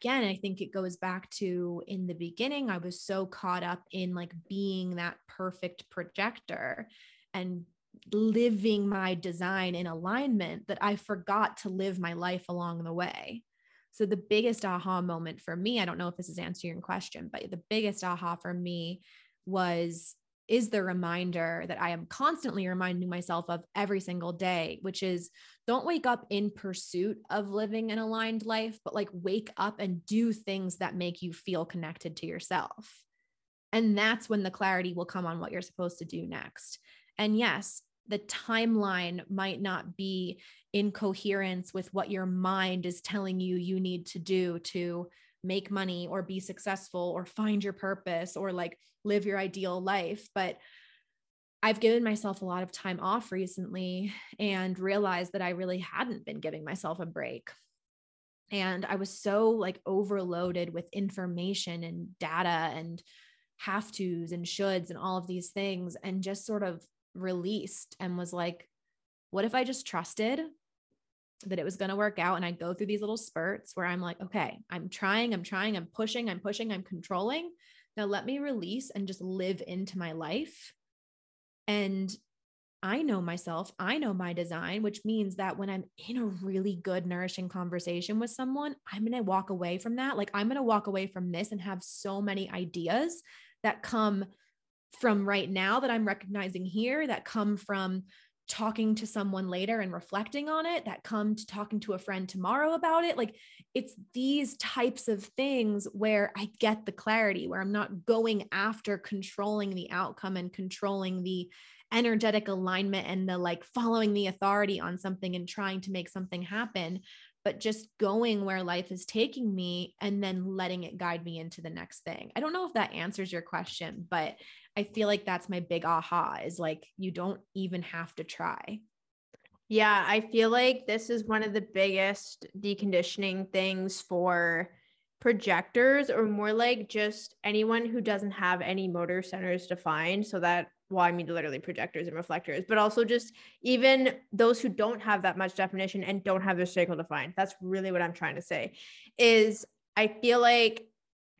again, I think it goes back to in the beginning, I was so caught up in like being that perfect projector and living my design in alignment that I forgot to live my life along the way. So, the biggest aha moment for me, I don't know if this is answering your question, but the biggest aha for me was is the reminder that I am constantly reminding myself of every single day, which is don't wake up in pursuit of living an aligned life, but like wake up and do things that make you feel connected to yourself. And that's when the clarity will come on what you're supposed to do next. And yes, the timeline might not be in coherence with what your mind is telling you you need to do to make money or be successful or find your purpose or like live your ideal life. But I've given myself a lot of time off recently and realized that I really hadn't been giving myself a break. And I was so like overloaded with information and data and have tos and shoulds and all of these things and just sort of released and was like, what if I just trusted that it was going to work out. And I go through these little spurts where I'm like, okay, I'm trying, I'm trying, I'm pushing, I'm pushing, I'm controlling. Now let me release and just live into my life. And I know myself, I know my design, which means that when I'm in a really good, nourishing conversation with someone, I'm going to walk away from that. Like, I'm going to walk away from this and have so many ideas that come from right now that I'm recognizing here, that come from talking to someone later and reflecting on it that come to talking to a friend tomorrow about it like it's these types of things where i get the clarity where i'm not going after controlling the outcome and controlling the energetic alignment and the like following the authority on something and trying to make something happen but just going where life is taking me and then letting it guide me into the next thing. I don't know if that answers your question, but I feel like that's my big aha is like you don't even have to try. Yeah, I feel like this is one of the biggest deconditioning things for projectors or more like just anyone who doesn't have any motor centers defined so that well, I mean, literally projectors and reflectors, but also just even those who don't have that much definition and don't have their sacral defined. That's really what I'm trying to say. Is I feel like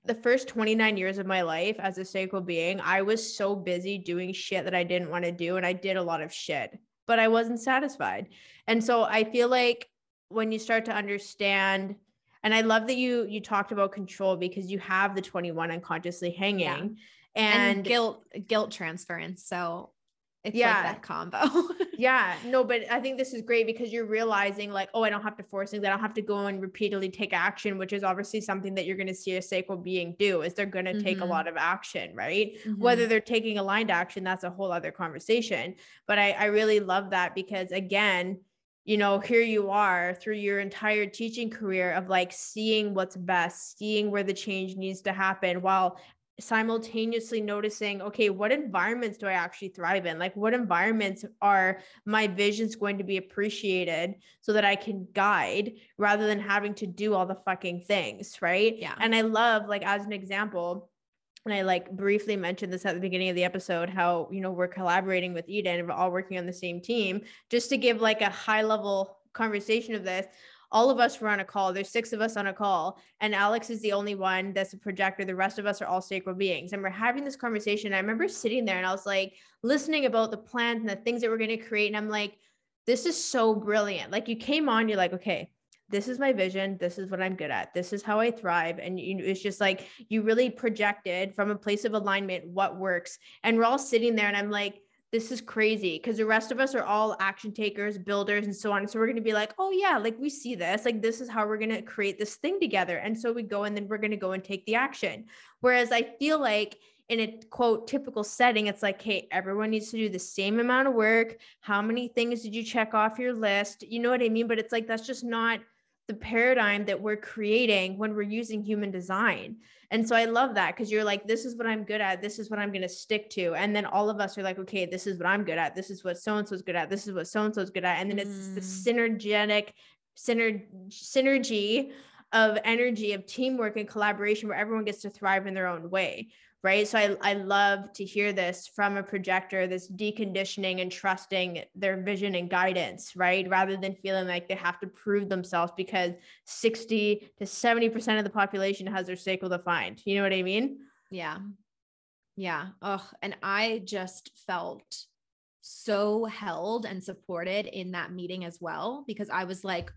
the first 29 years of my life as a sacral being, I was so busy doing shit that I didn't want to do. And I did a lot of shit, but I wasn't satisfied. And so I feel like when you start to understand, and I love that you you talked about control because you have the 21 unconsciously hanging. Yeah and, and guilt guilt transference so it's yeah. like that combo. yeah, no, but I think this is great because you're realizing like, oh, I don't have to force things. I don't have to go and repeatedly take action, which is obviously something that you're going to see a sacral being do is they're going to mm-hmm. take a mm-hmm. lot of action, right? Mm-hmm. Whether they're taking aligned action, that's a whole other conversation. But I, I really love that because again, you know, here you are through your entire teaching career of like seeing what's best, seeing where the change needs to happen while simultaneously noticing okay what environments do i actually thrive in? Like what environments are my visions going to be appreciated so that i can guide rather than having to do all the fucking things right? Yeah. And i love like as an example and I like briefly mentioned this at the beginning of the episode how you know we're collaborating with Eden and we're all working on the same team just to give like a high level conversation of this all of us were on a call. There's six of us on a call, and Alex is the only one that's a projector. The rest of us are all sacral beings. And we're having this conversation. I remember sitting there and I was like listening about the plans and the things that we're going to create. And I'm like, this is so brilliant. Like you came on, you're like, okay, this is my vision. This is what I'm good at. This is how I thrive. And you, it's just like you really projected from a place of alignment what works. And we're all sitting there, and I'm like, this is crazy because the rest of us are all action takers, builders, and so on. So we're going to be like, oh, yeah, like we see this, like this is how we're going to create this thing together. And so we go and then we're going to go and take the action. Whereas I feel like in a quote typical setting, it's like, hey, everyone needs to do the same amount of work. How many things did you check off your list? You know what I mean? But it's like, that's just not the paradigm that we're creating when we're using human design. And so I love that because you're like, this is what I'm good at. This is what I'm going to stick to. And then all of us are like, okay, this is what I'm good at. This is what so and so's good at. This is what so and so's good at. And then mm. it's the synergetic syner- synergy of energy of teamwork and collaboration where everyone gets to thrive in their own way right? So I, I love to hear this from a projector this deconditioning and trusting their vision and guidance right? Rather than feeling like they have to prove themselves because 60 to 70% of the population has their sacral defined. You know what i mean? Yeah. Yeah. Oh and i just felt so held and supported in that meeting as well because i was like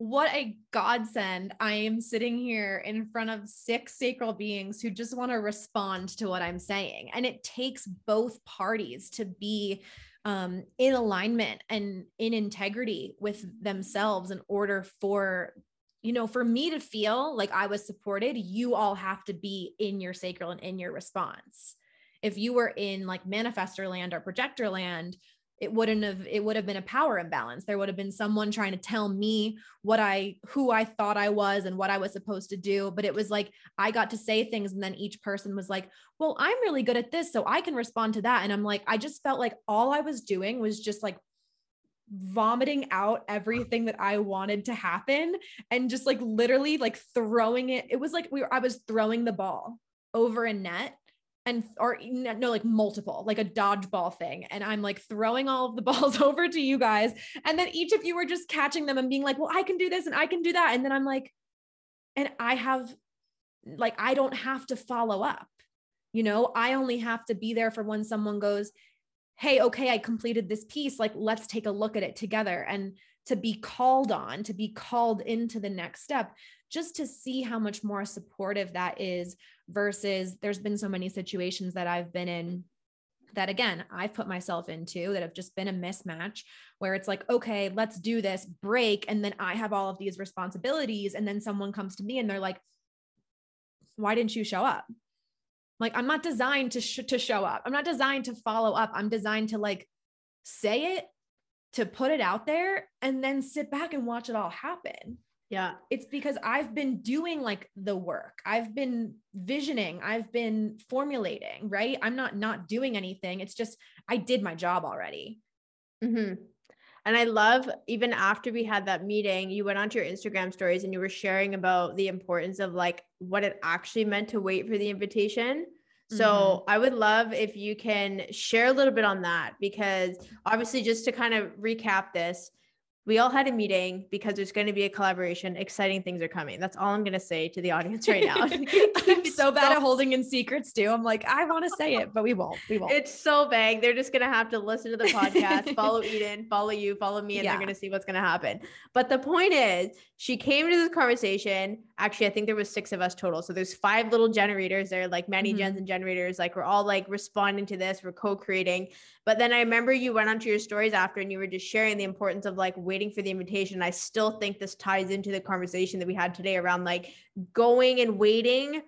what a godsend. I am sitting here in front of six sacral beings who just want to respond to what I'm saying. And it takes both parties to be um, in alignment and in integrity with themselves in order for you know for me to feel like i was supported you all have to be in your sacral and in your response if you were in like manifestor land or projector land it wouldn't have it would have been a power imbalance there would have been someone trying to tell me what i who i thought i was and what i was supposed to do but it was like i got to say things and then each person was like well i'm really good at this so i can respond to that and i'm like i just felt like all i was doing was just like vomiting out everything that I wanted to happen and just like literally like throwing it. It was like we were, I was throwing the ball over a net and or no like multiple like a dodgeball thing and i'm like throwing all of the balls over to you guys and then each of you are just catching them and being like well i can do this and i can do that and then i'm like and i have like i don't have to follow up you know? I only have to be there for when someone goes hey okay i completed this piece like let's take a look at it together and to be called on to be called into the next step just to see how much more supportive that is versus there's been so many situations that I've been in that again I've put myself into that have just been a mismatch where it's like okay let's do this break. And then I have all of these responsibilities. And then someone comes to me and they're like why didn't you show up? Like I'm not designed to sh- to show up. I'm not designed to follow up. I'm designed to like say it to put it out there and then sit back and watch it all happen yeah. It's because I've been doing like the work. I've been visioning, I've been formulating, right? I'm not not doing anything. It's just I did my job already. Mhm. And I love even after we had that meeting, you went onto your Instagram stories and you were sharing about the importance of like what it actually meant to wait for the invitation. So mm-hmm. I would love if you can share a little bit on that because obviously just to kind of recap this, we all had a meeting because there's going to be a collaboration. Exciting things are coming. That's all I'm going to say to the audience right now. I'm so bad at holding in secrets too. I'm like, I want to say it, but we won't. We won't. It's so vague. They're just going to have to listen to the podcast, follow Eden, follow you, follow me, and yeah. they're going to see what's going to happen. But the point is, she came to this conversation. Actually, I think there was six of us total. So there's five little generators there, like many mm-hmm. gens and generators. Like we're all like responding to this. We're co-creating. But then I remember you went onto your stories after and you were just sharing the importance of like waiting for the invitation. I still think this ties into the conversation that we had today around like going and waiting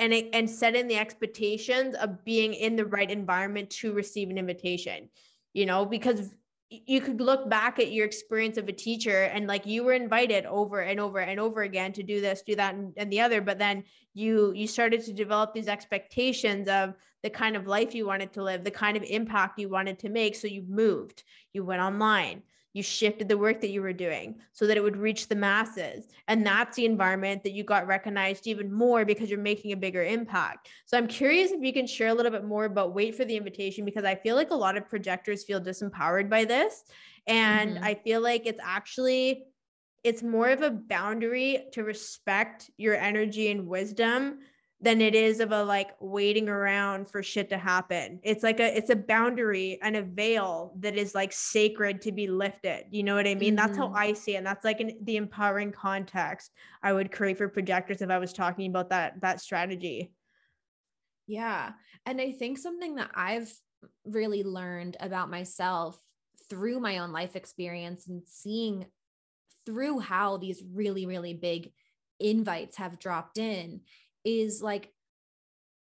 and and setting the expectations of being in the right environment to receive an invitation. You know, because you could look back at your experience of a teacher and like you were invited over and over and over again to do this do that and, and, the other but then you you started to develop these expectations of the kind of life you wanted to live the kind of impact you wanted to make so you moved. You went online you shifted the work that you were doing so that it would reach the masses. And that's the environment that you got recognized even more because you're making a bigger impact. So i'm curious if you can share a little bit more about wait for the invitation because i feel like a lot of projectors feel disempowered by this. And mm-hmm. i feel like it's actually it's more of a boundary to respect your energy and wisdom than it is of a like waiting around for shit to happen. It's like a it's a boundary and a veil that is like sacred to be lifted. You know what I mean? Mm-hmm. That's how mm-hmm. I see it. And that's like in the empowering context I would create for projectors if I was talking about that that strategy. Yeah. And I think something that I've really learned about myself through my own life experience and seeing through how these really really big invites have dropped in is like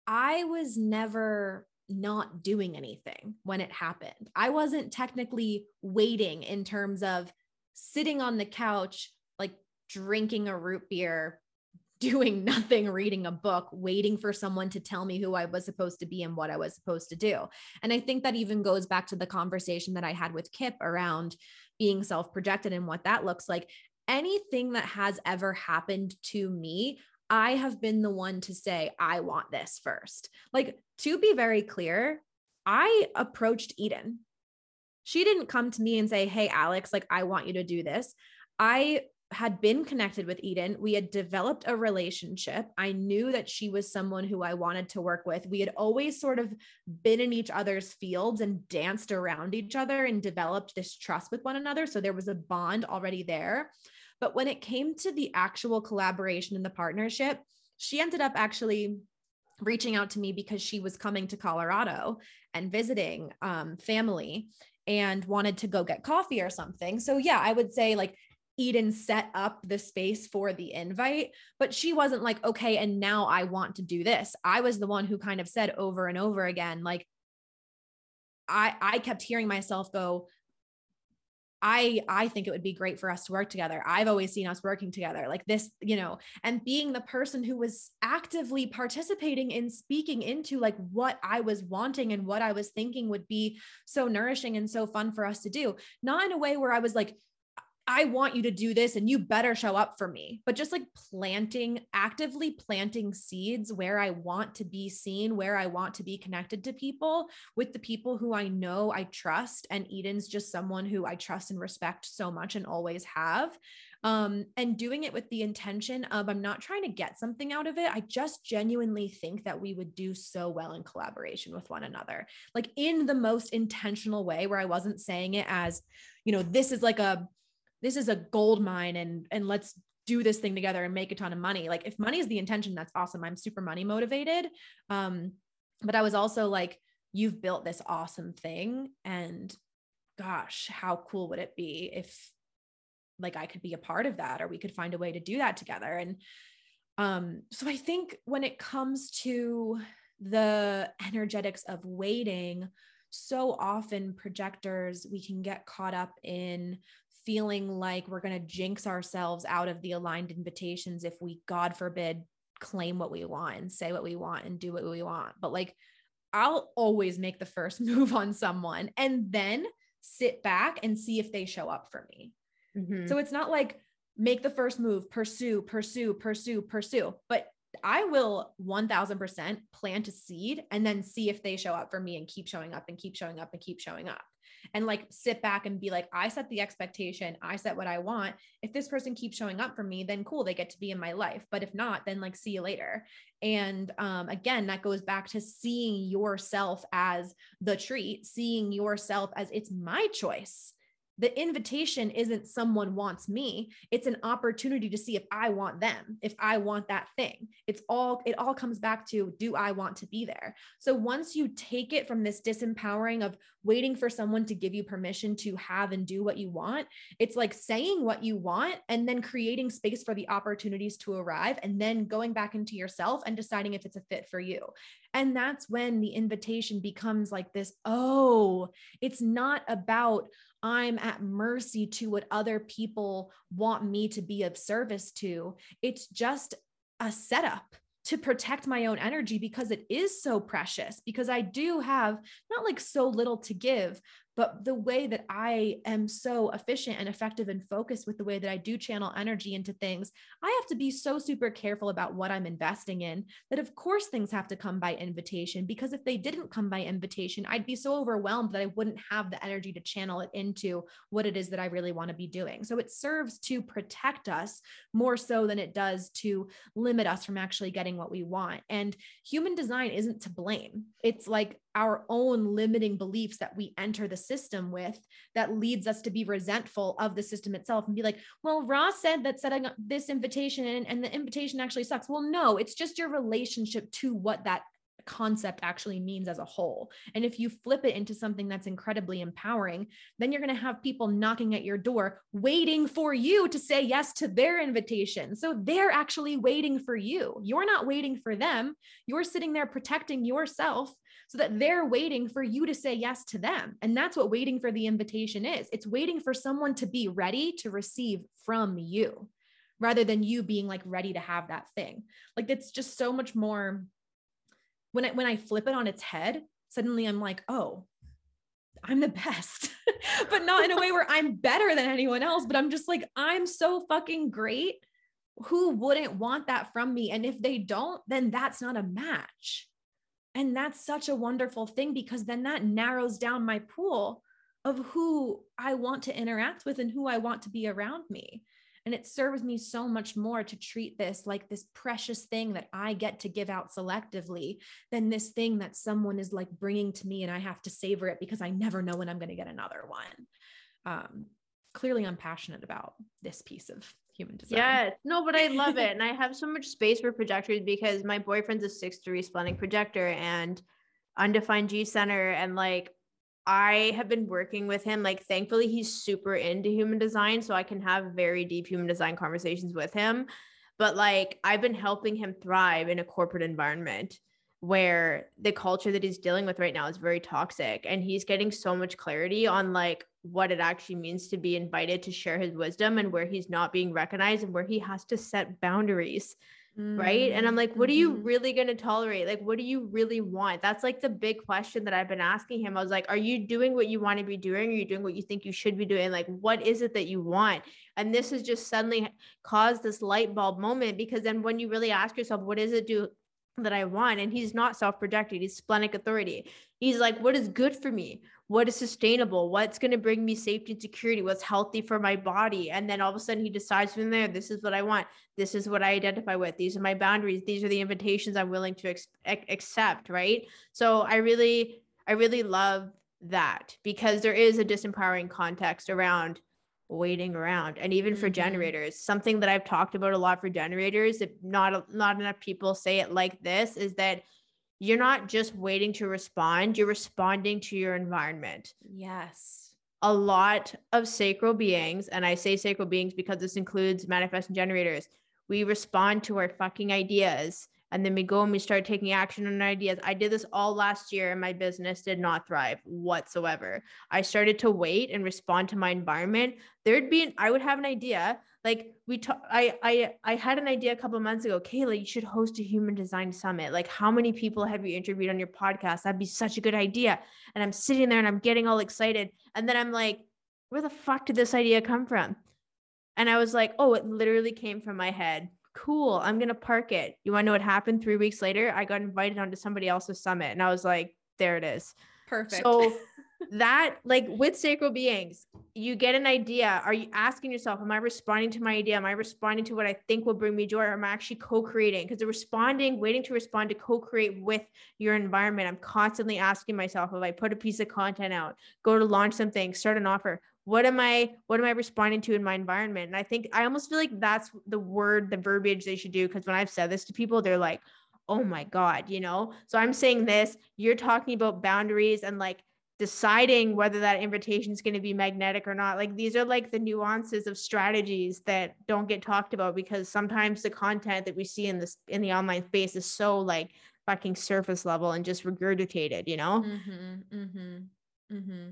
I was never not doing anything when it happened. I wasn't technically waiting in terms of sitting on the couch, like drinking a root beer, doing nothing, reading a book, waiting for someone to tell me who I was supposed to be and what I was supposed to do. And I think that even goes back to the conversation that I had with Kip around being self projected and what that looks like. Anything that has ever happened to me, I have been the one to say, I want this first. Like, to be very clear, I approached Eden. She didn't come to me and say, Hey, Alex, like, I want you to do this. I had been connected with Eden. We had developed a relationship. I knew that she was someone who I wanted to work with. We had always sort of been in each other's fields and danced around each other and developed this trust with one another. So there was a bond already there. But when it came to the actual collaboration and the partnership, she ended up actually reaching out to me because she was coming to Colorado and visiting um, family and wanted to go get coffee or something. So, yeah, I would say like Eden set up the space for the invite, but she wasn't like, okay, and now I want to do this. I was the one who kind of said over and over again, like, I, I kept hearing myself go, I I think it would be great for us to work together. I've always seen us working together like this, you know, and being the person who was actively participating in speaking into like what I was wanting and what I was thinking would be so nourishing and so fun for us to do. Not in a way where I was like I want you to do this and you better show up for me. But just like planting, actively planting seeds where I want to be seen, where I want to be connected to people with the people who I know I trust. And Eden's just someone who I trust and respect so much and always have. Um, and doing it with the intention of I'm not trying to get something out of it. I just genuinely think that we would do so well in collaboration with one another, like in the most intentional way, where I wasn't saying it as, you know, this is like a this is a gold mine and and let's do this thing together and make a ton of money. Like if money is the intention that's awesome. I'm super money motivated. Um but i was also like you've built this awesome thing and gosh how cool would it be if like i could be a part of that or we could find a way to do that together. And um so i think when it comes to the energetics of waiting so often projectors we can get caught up in feeling like we're going to jinx ourselves out of the aligned invitations if we, God forbid, claim what we want and say what we want and do what we want. But like, I'll always make the first move on someone. And then sit back and see if they show up for me. Mm-hmm. So it's not like make the first move, pursue, pursue, pursue, pursue, but I will 1000% plant a seed and then see if they show up for me and keep showing up and keep showing up and keep showing up and like sit back and be like, I set the expectation, I set what I want. If this person keeps showing up for me, then cool, they get to be in my life. But if not, then like see you later. And um, again, that goes back to seeing yourself as the treat, seeing yourself as it's my choice the invitation isn't someone wants me. It's an opportunity to see if i want them if i want that thing. It's all it all comes back to do i want to be there? So once you take it from this disempowering of waiting for someone to give you permission to have and do what you want it's like saying what you want and then creating space for the opportunities to arrive and then going back into yourself and deciding if it's a fit for you. And that's when the invitation becomes like this oh it's not about I'm at mercy to what other people want me to be of service to. It's just a setup to protect my own energy because it is so precious because I do have not like so little to give, but the way that I am so efficient and effective and focused with the way that I do channel energy into things, I have to be so super careful about what I'm investing in that, of course, things have to come by invitation. Because if they didn't come by invitation, I'd be so overwhelmed that I wouldn't have the energy to channel it into what it is that I really want to be doing. So it serves to protect us more so than it does to limit us from actually getting what we want. And human design isn't to blame. It's like our own limiting beliefs that we enter the system with that leads us to be resentful of the system itself and be like, well, Ra said that setting up this invitation and, and the invitation actually sucks. Well, no, it's just your relationship to what that concept actually means as a whole. And if you flip it into something that's incredibly empowering, then you're going to have people knocking at your door waiting for you to say yes to their invitation. So they're actually waiting for you. You're not waiting for them. You're sitting there protecting yourself so that they're waiting for you to say yes to them. And that's what waiting for the invitation is it's waiting for someone to be ready to receive from you rather than you being like ready to have that thing. Like it's just so much more when I when I flip it on its head, suddenly I'm like, oh, I'm the best, but not in a way where I'm better than anyone else, but I'm just like, I'm so fucking great. Who wouldn't want that from me? And if they don't, then that's not a match. And that's such a wonderful thing because then that narrows down my pool of who I want to interact with and who I want to be around me. And it serves me so much more to treat this like this precious thing that I get to give out selectively than this thing that someone is like bringing to me and I have to savor it because I never know when I'm going to get another one. Um, clearly, I'm passionate about this piece of human design. Yeah, no, but I love it. and I have so much space for projectors because my boyfriend's a six three splenic projector and undefined G center. And like I have been working with him. Like, thankfully, he's super into human design. So I can have very deep human design conversations with him. But like, I've been helping him thrive in a corporate environment where the culture that he's dealing with right now is very toxic. And he's getting so much clarity on like what it actually means to be invited to share his wisdom and where he's not being recognized and where he has to set boundaries right and i'm like what are you mm-hmm. really going to tolerate like what do you really want that's like the big question that i've been asking him i was like are you doing what you want to be doing are you doing what you think you should be doing like what is it that you want and this has just suddenly caused this light bulb moment because then when you really ask yourself what is it do that I want. And he's not self projected, he's splenic authority. He's like, what is good for me? What is sustainable? What's going to bring me safety and security? What's healthy for my body? And then all of a sudden he decides from there, this is what I want. This is what I identify with. These are my boundaries. These are the invitations I'm willing to ex- accept. Right. So I really, I really love that because there is a disempowering context around waiting around and even for mm-hmm. generators something that i've talked about a lot for generators if not not enough people say it like this is that you're not just waiting to respond you're responding to your environment yes a lot of sacral beings and i say sacral beings because this includes manifesting generators we respond to our fucking ideas and then we go and we start taking action on ideas. I did this all last year and my business did not thrive whatsoever. I started to wait and respond to my environment. There'd be, an, I would have an idea. Like we talk I I I had an idea a couple months ago, Kehla, you should host a human design summit. Like how many people have you interviewed on your podcast? That'd be such a good idea. And I'm sitting there and I'm getting all excited. And then I'm like, where the fuck did this idea come from? And I was like, oh, it literally came from my head. Cool. I'm going to park it. You want to know what happened? Three weeks later, I got invited onto somebody else's summit. And I was like, there it is. Perfect. So that like with sacral beings you get an idea. Are you asking yourself am i responding to my idea? Am i responding to what i think will bring me joy or am i actually co-creating? Because the responding waiting to respond to co-create with your environment i'm constantly asking myself if i put a piece of content out go to launch something start an offer what am i what am i responding to in my environment? And i think i almost feel like that's the word the verbiage they should do because when i've said this to people they're like oh my god you know? So i'm saying this you're talking about boundaries and like deciding whether that invitation is going to be magnetic or not like these are like the nuances of strategies that don't get talked about because sometimes the content that we see in this in the online space is so like fucking surface level and just regurgitated you know mm-hmm, mm-hmm, mm-hmm.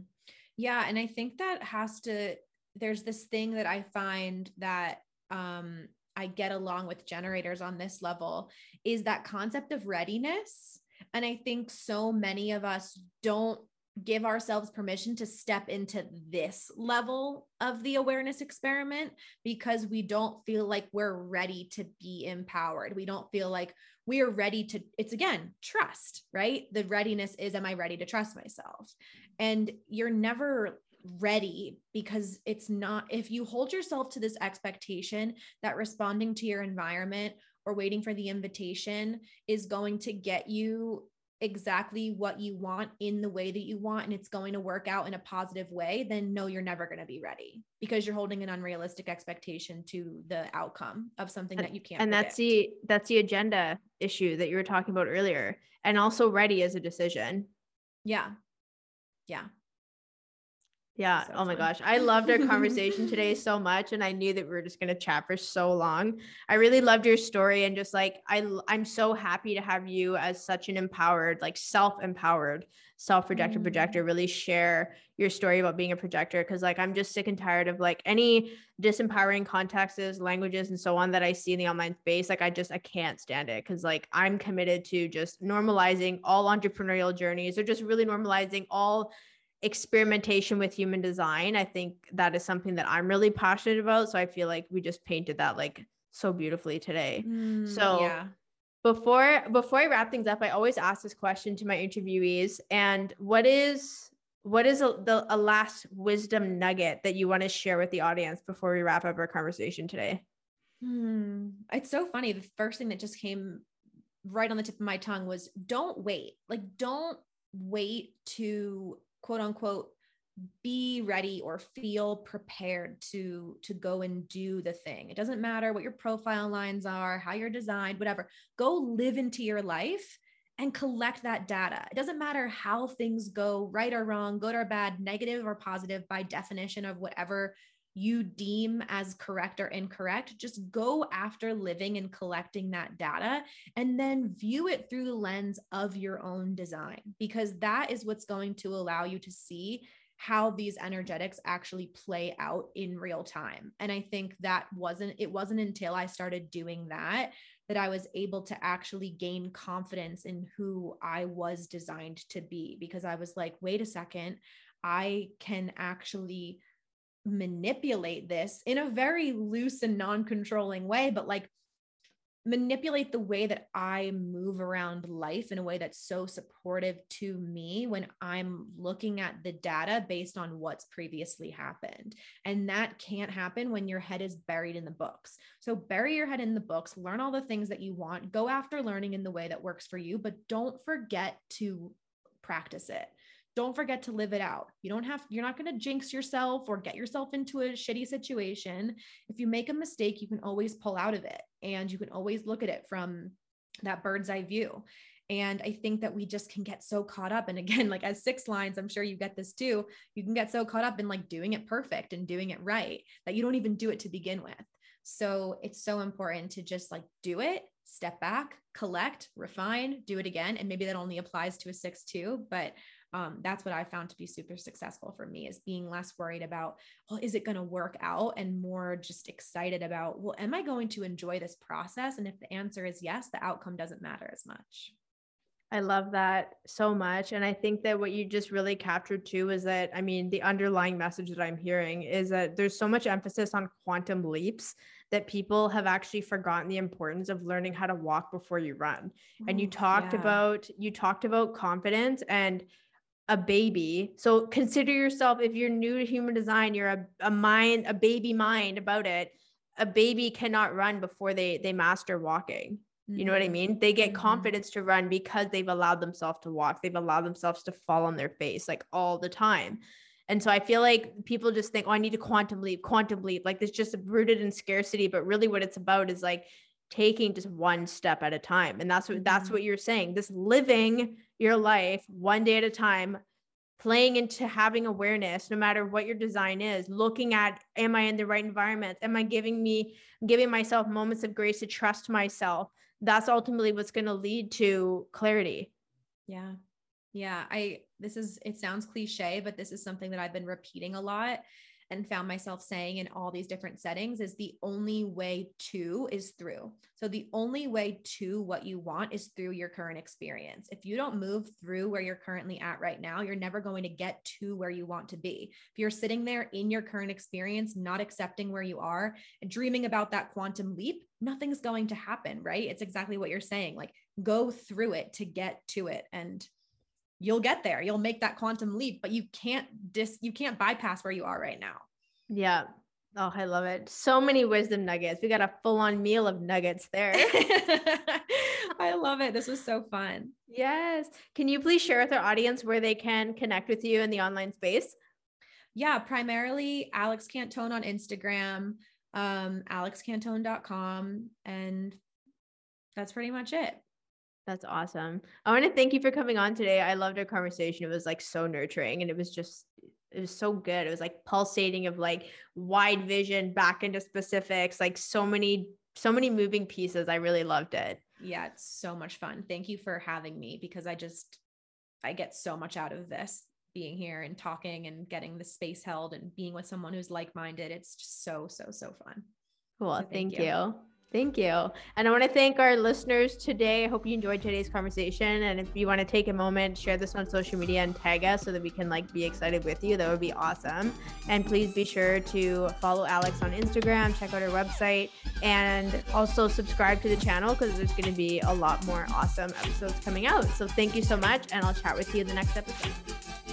yeah and i think that has to there's this thing that i find that um i get along with generators on this level is that concept of readiness and I think so many of us don't give ourselves permission to step into this level of the awareness experiment because we don't feel like we're ready to be empowered. We don't feel like we are ready to, it's again, trust, right? The readiness is, am I ready to trust myself? And you're never ready because it's not, if you hold yourself to this expectation that responding to your environment or waiting for the invitation is going to get you exactly what you want in the way that you want and it's going to work out in a positive way, then no, you're never going to be ready because you're holding an unrealistic expectation to the outcome of something that you can't. And predict. that's the that's the agenda issue that you were talking about earlier. And also ready is a decision. Yeah. Yeah. Yeah. So oh my gosh. I loved our conversation today so much. And I knew that we were just going to chat for so long. I really loved your story. And just like, I, I'm so happy to have you as such an empowered, like self empowered, self projector mm. projector really share your story about being a projector. Cause like, I'm just sick and tired of like any disempowering contexts, languages, and so on that I see in the online space. Like, I just, I can't stand it. Cause like, I'm committed to just normalizing all entrepreneurial journeys or just really normalizing all experimentation with human design. I think that is something that I'm really passionate about. So I feel like we just painted that like so beautifully today. Mm, so yeah. Before before I wrap things up, I always ask this question to my interviewees. And what is what is a, the, a last wisdom nugget that you want to share with the audience before we wrap up our conversation today? Hmm. It's so funny. The first thing that just came right on the tip of my tongue was don't wait. Like, don't wait to quote unquote be ready or feel prepared to to go and do the thing. It doesn't matter what your profile lines are how you're designed whatever. Go live into your life and collect that data. It doesn't matter how things go right or wrong good or bad negative or positive by definition of whatever you deem as correct or incorrect, just go after living and collecting that data and then view it through the lens of your own design, because that is what's going to allow you to see how these energetics actually play out in real time. And I think that wasn't, it wasn't until I started doing that that I was able to actually gain confidence in who I was designed to be, because I was like, wait a second, I can actually manipulate this in a very loose and non-controlling way but like manipulate the way that I move around life in a way that's so supportive to me when I'm looking at the data based on what's previously happened. And that can't happen when your head is buried in the books. So bury your head in the books, learn all the things that you want, go after learning in the way that works for you, but don't forget to practice it don't forget to live it out. You don't have, you're not going to jinx yourself or get yourself into a shitty situation. If you make a mistake, you can always pull out of it and you can always look at it from that bird's eye view. And I think that we just can get so caught up. And again, like as six lines, I'm sure you get this too. You can get so caught up in like doing it perfect and doing it right that you don't even do it to begin with. So it's so important to just like do it, step back, collect, refine, do it again. And maybe that only applies to a six too, but um, that's what I found to be super successful for me is being less worried about, well, is it going to work out? And more just excited about, well, am I going to enjoy this process? And if the answer is yes, the outcome doesn't matter as much. I love that so much. And I think that what you just really captured too is that, I mean, the underlying message that I'm hearing is that there's so much emphasis on quantum leaps that people have actually forgotten the importance of learning how to walk before you run. and you talked yeah. about, you talked about confidence and a baby. So consider yourself, if you're new to human design, you're a, a mind, a baby mind about it. A baby cannot run before they they master walking you know what I mm-hmm. mean? They get mm-hmm. confidence to run because they've allowed themselves to walk. They've allowed themselves to fall on their face like all the time. And so I feel like people just think, oh, I need to quantum leap, quantum leap. Like it's just rooted in scarcity. But really what it's about is like taking just one step at a time. And that's what that's mm-hmm. what you're saying. This living your life one day at a time, playing into having awareness no matter what your design is looking at am i in the right environment am i giving me giving myself moments of grace to trust myself that's ultimately what's going to lead to clarity. Yeah. Yeah. I, this is, it sounds cliche, but this is something that I've been repeating a lot and found myself saying in all these different settings is the only way to is through. So the only way to what you want is through your current experience. If you don't move through where you're currently at right now, you're never going to get to where you want to be. If you're sitting there in your current experience, not accepting where you are and dreaming about that quantum leap, nothing's going to happen, right? It's exactly what you're saying. Like go through it to get to it and you'll get there. You'll make that quantum leap, but you can't dis you can't bypass where you are right now. Yeah. Oh, I love it. So many wisdom nuggets. We got a full-on meal of nuggets there. I love it. This was so fun. Yes. Can you please share with our audience where they can connect with you in the online space? Yeah, primarily Alex Cantone on Instagram, um, alexcantone.com, and that's pretty much it. That's awesome. I want to thank you for coming on today. I loved our conversation. It was like so nurturing and it was just it was so good. It was like pulsating of like wide vision back into specifics, like so many so many moving pieces. I really loved it. Yeah, it's so much fun. Thank you for having me because I just I get so much out of this being here and talking and getting the space held and being with someone who's like-minded. It's just so so so fun. Cool. So thank, thank you. you. Thank you. And I want to thank our listeners today. I hope you enjoyed today's conversation. And if you want to take a moment, share this on social media and tag us so that we can like be excited with you. That would be awesome. And please be sure to follow Alex on Instagram, check out her website, and also subscribe to the channel because there's going to be a lot more awesome episodes coming out. So thank you so much. And I'll chat with you in the next episode.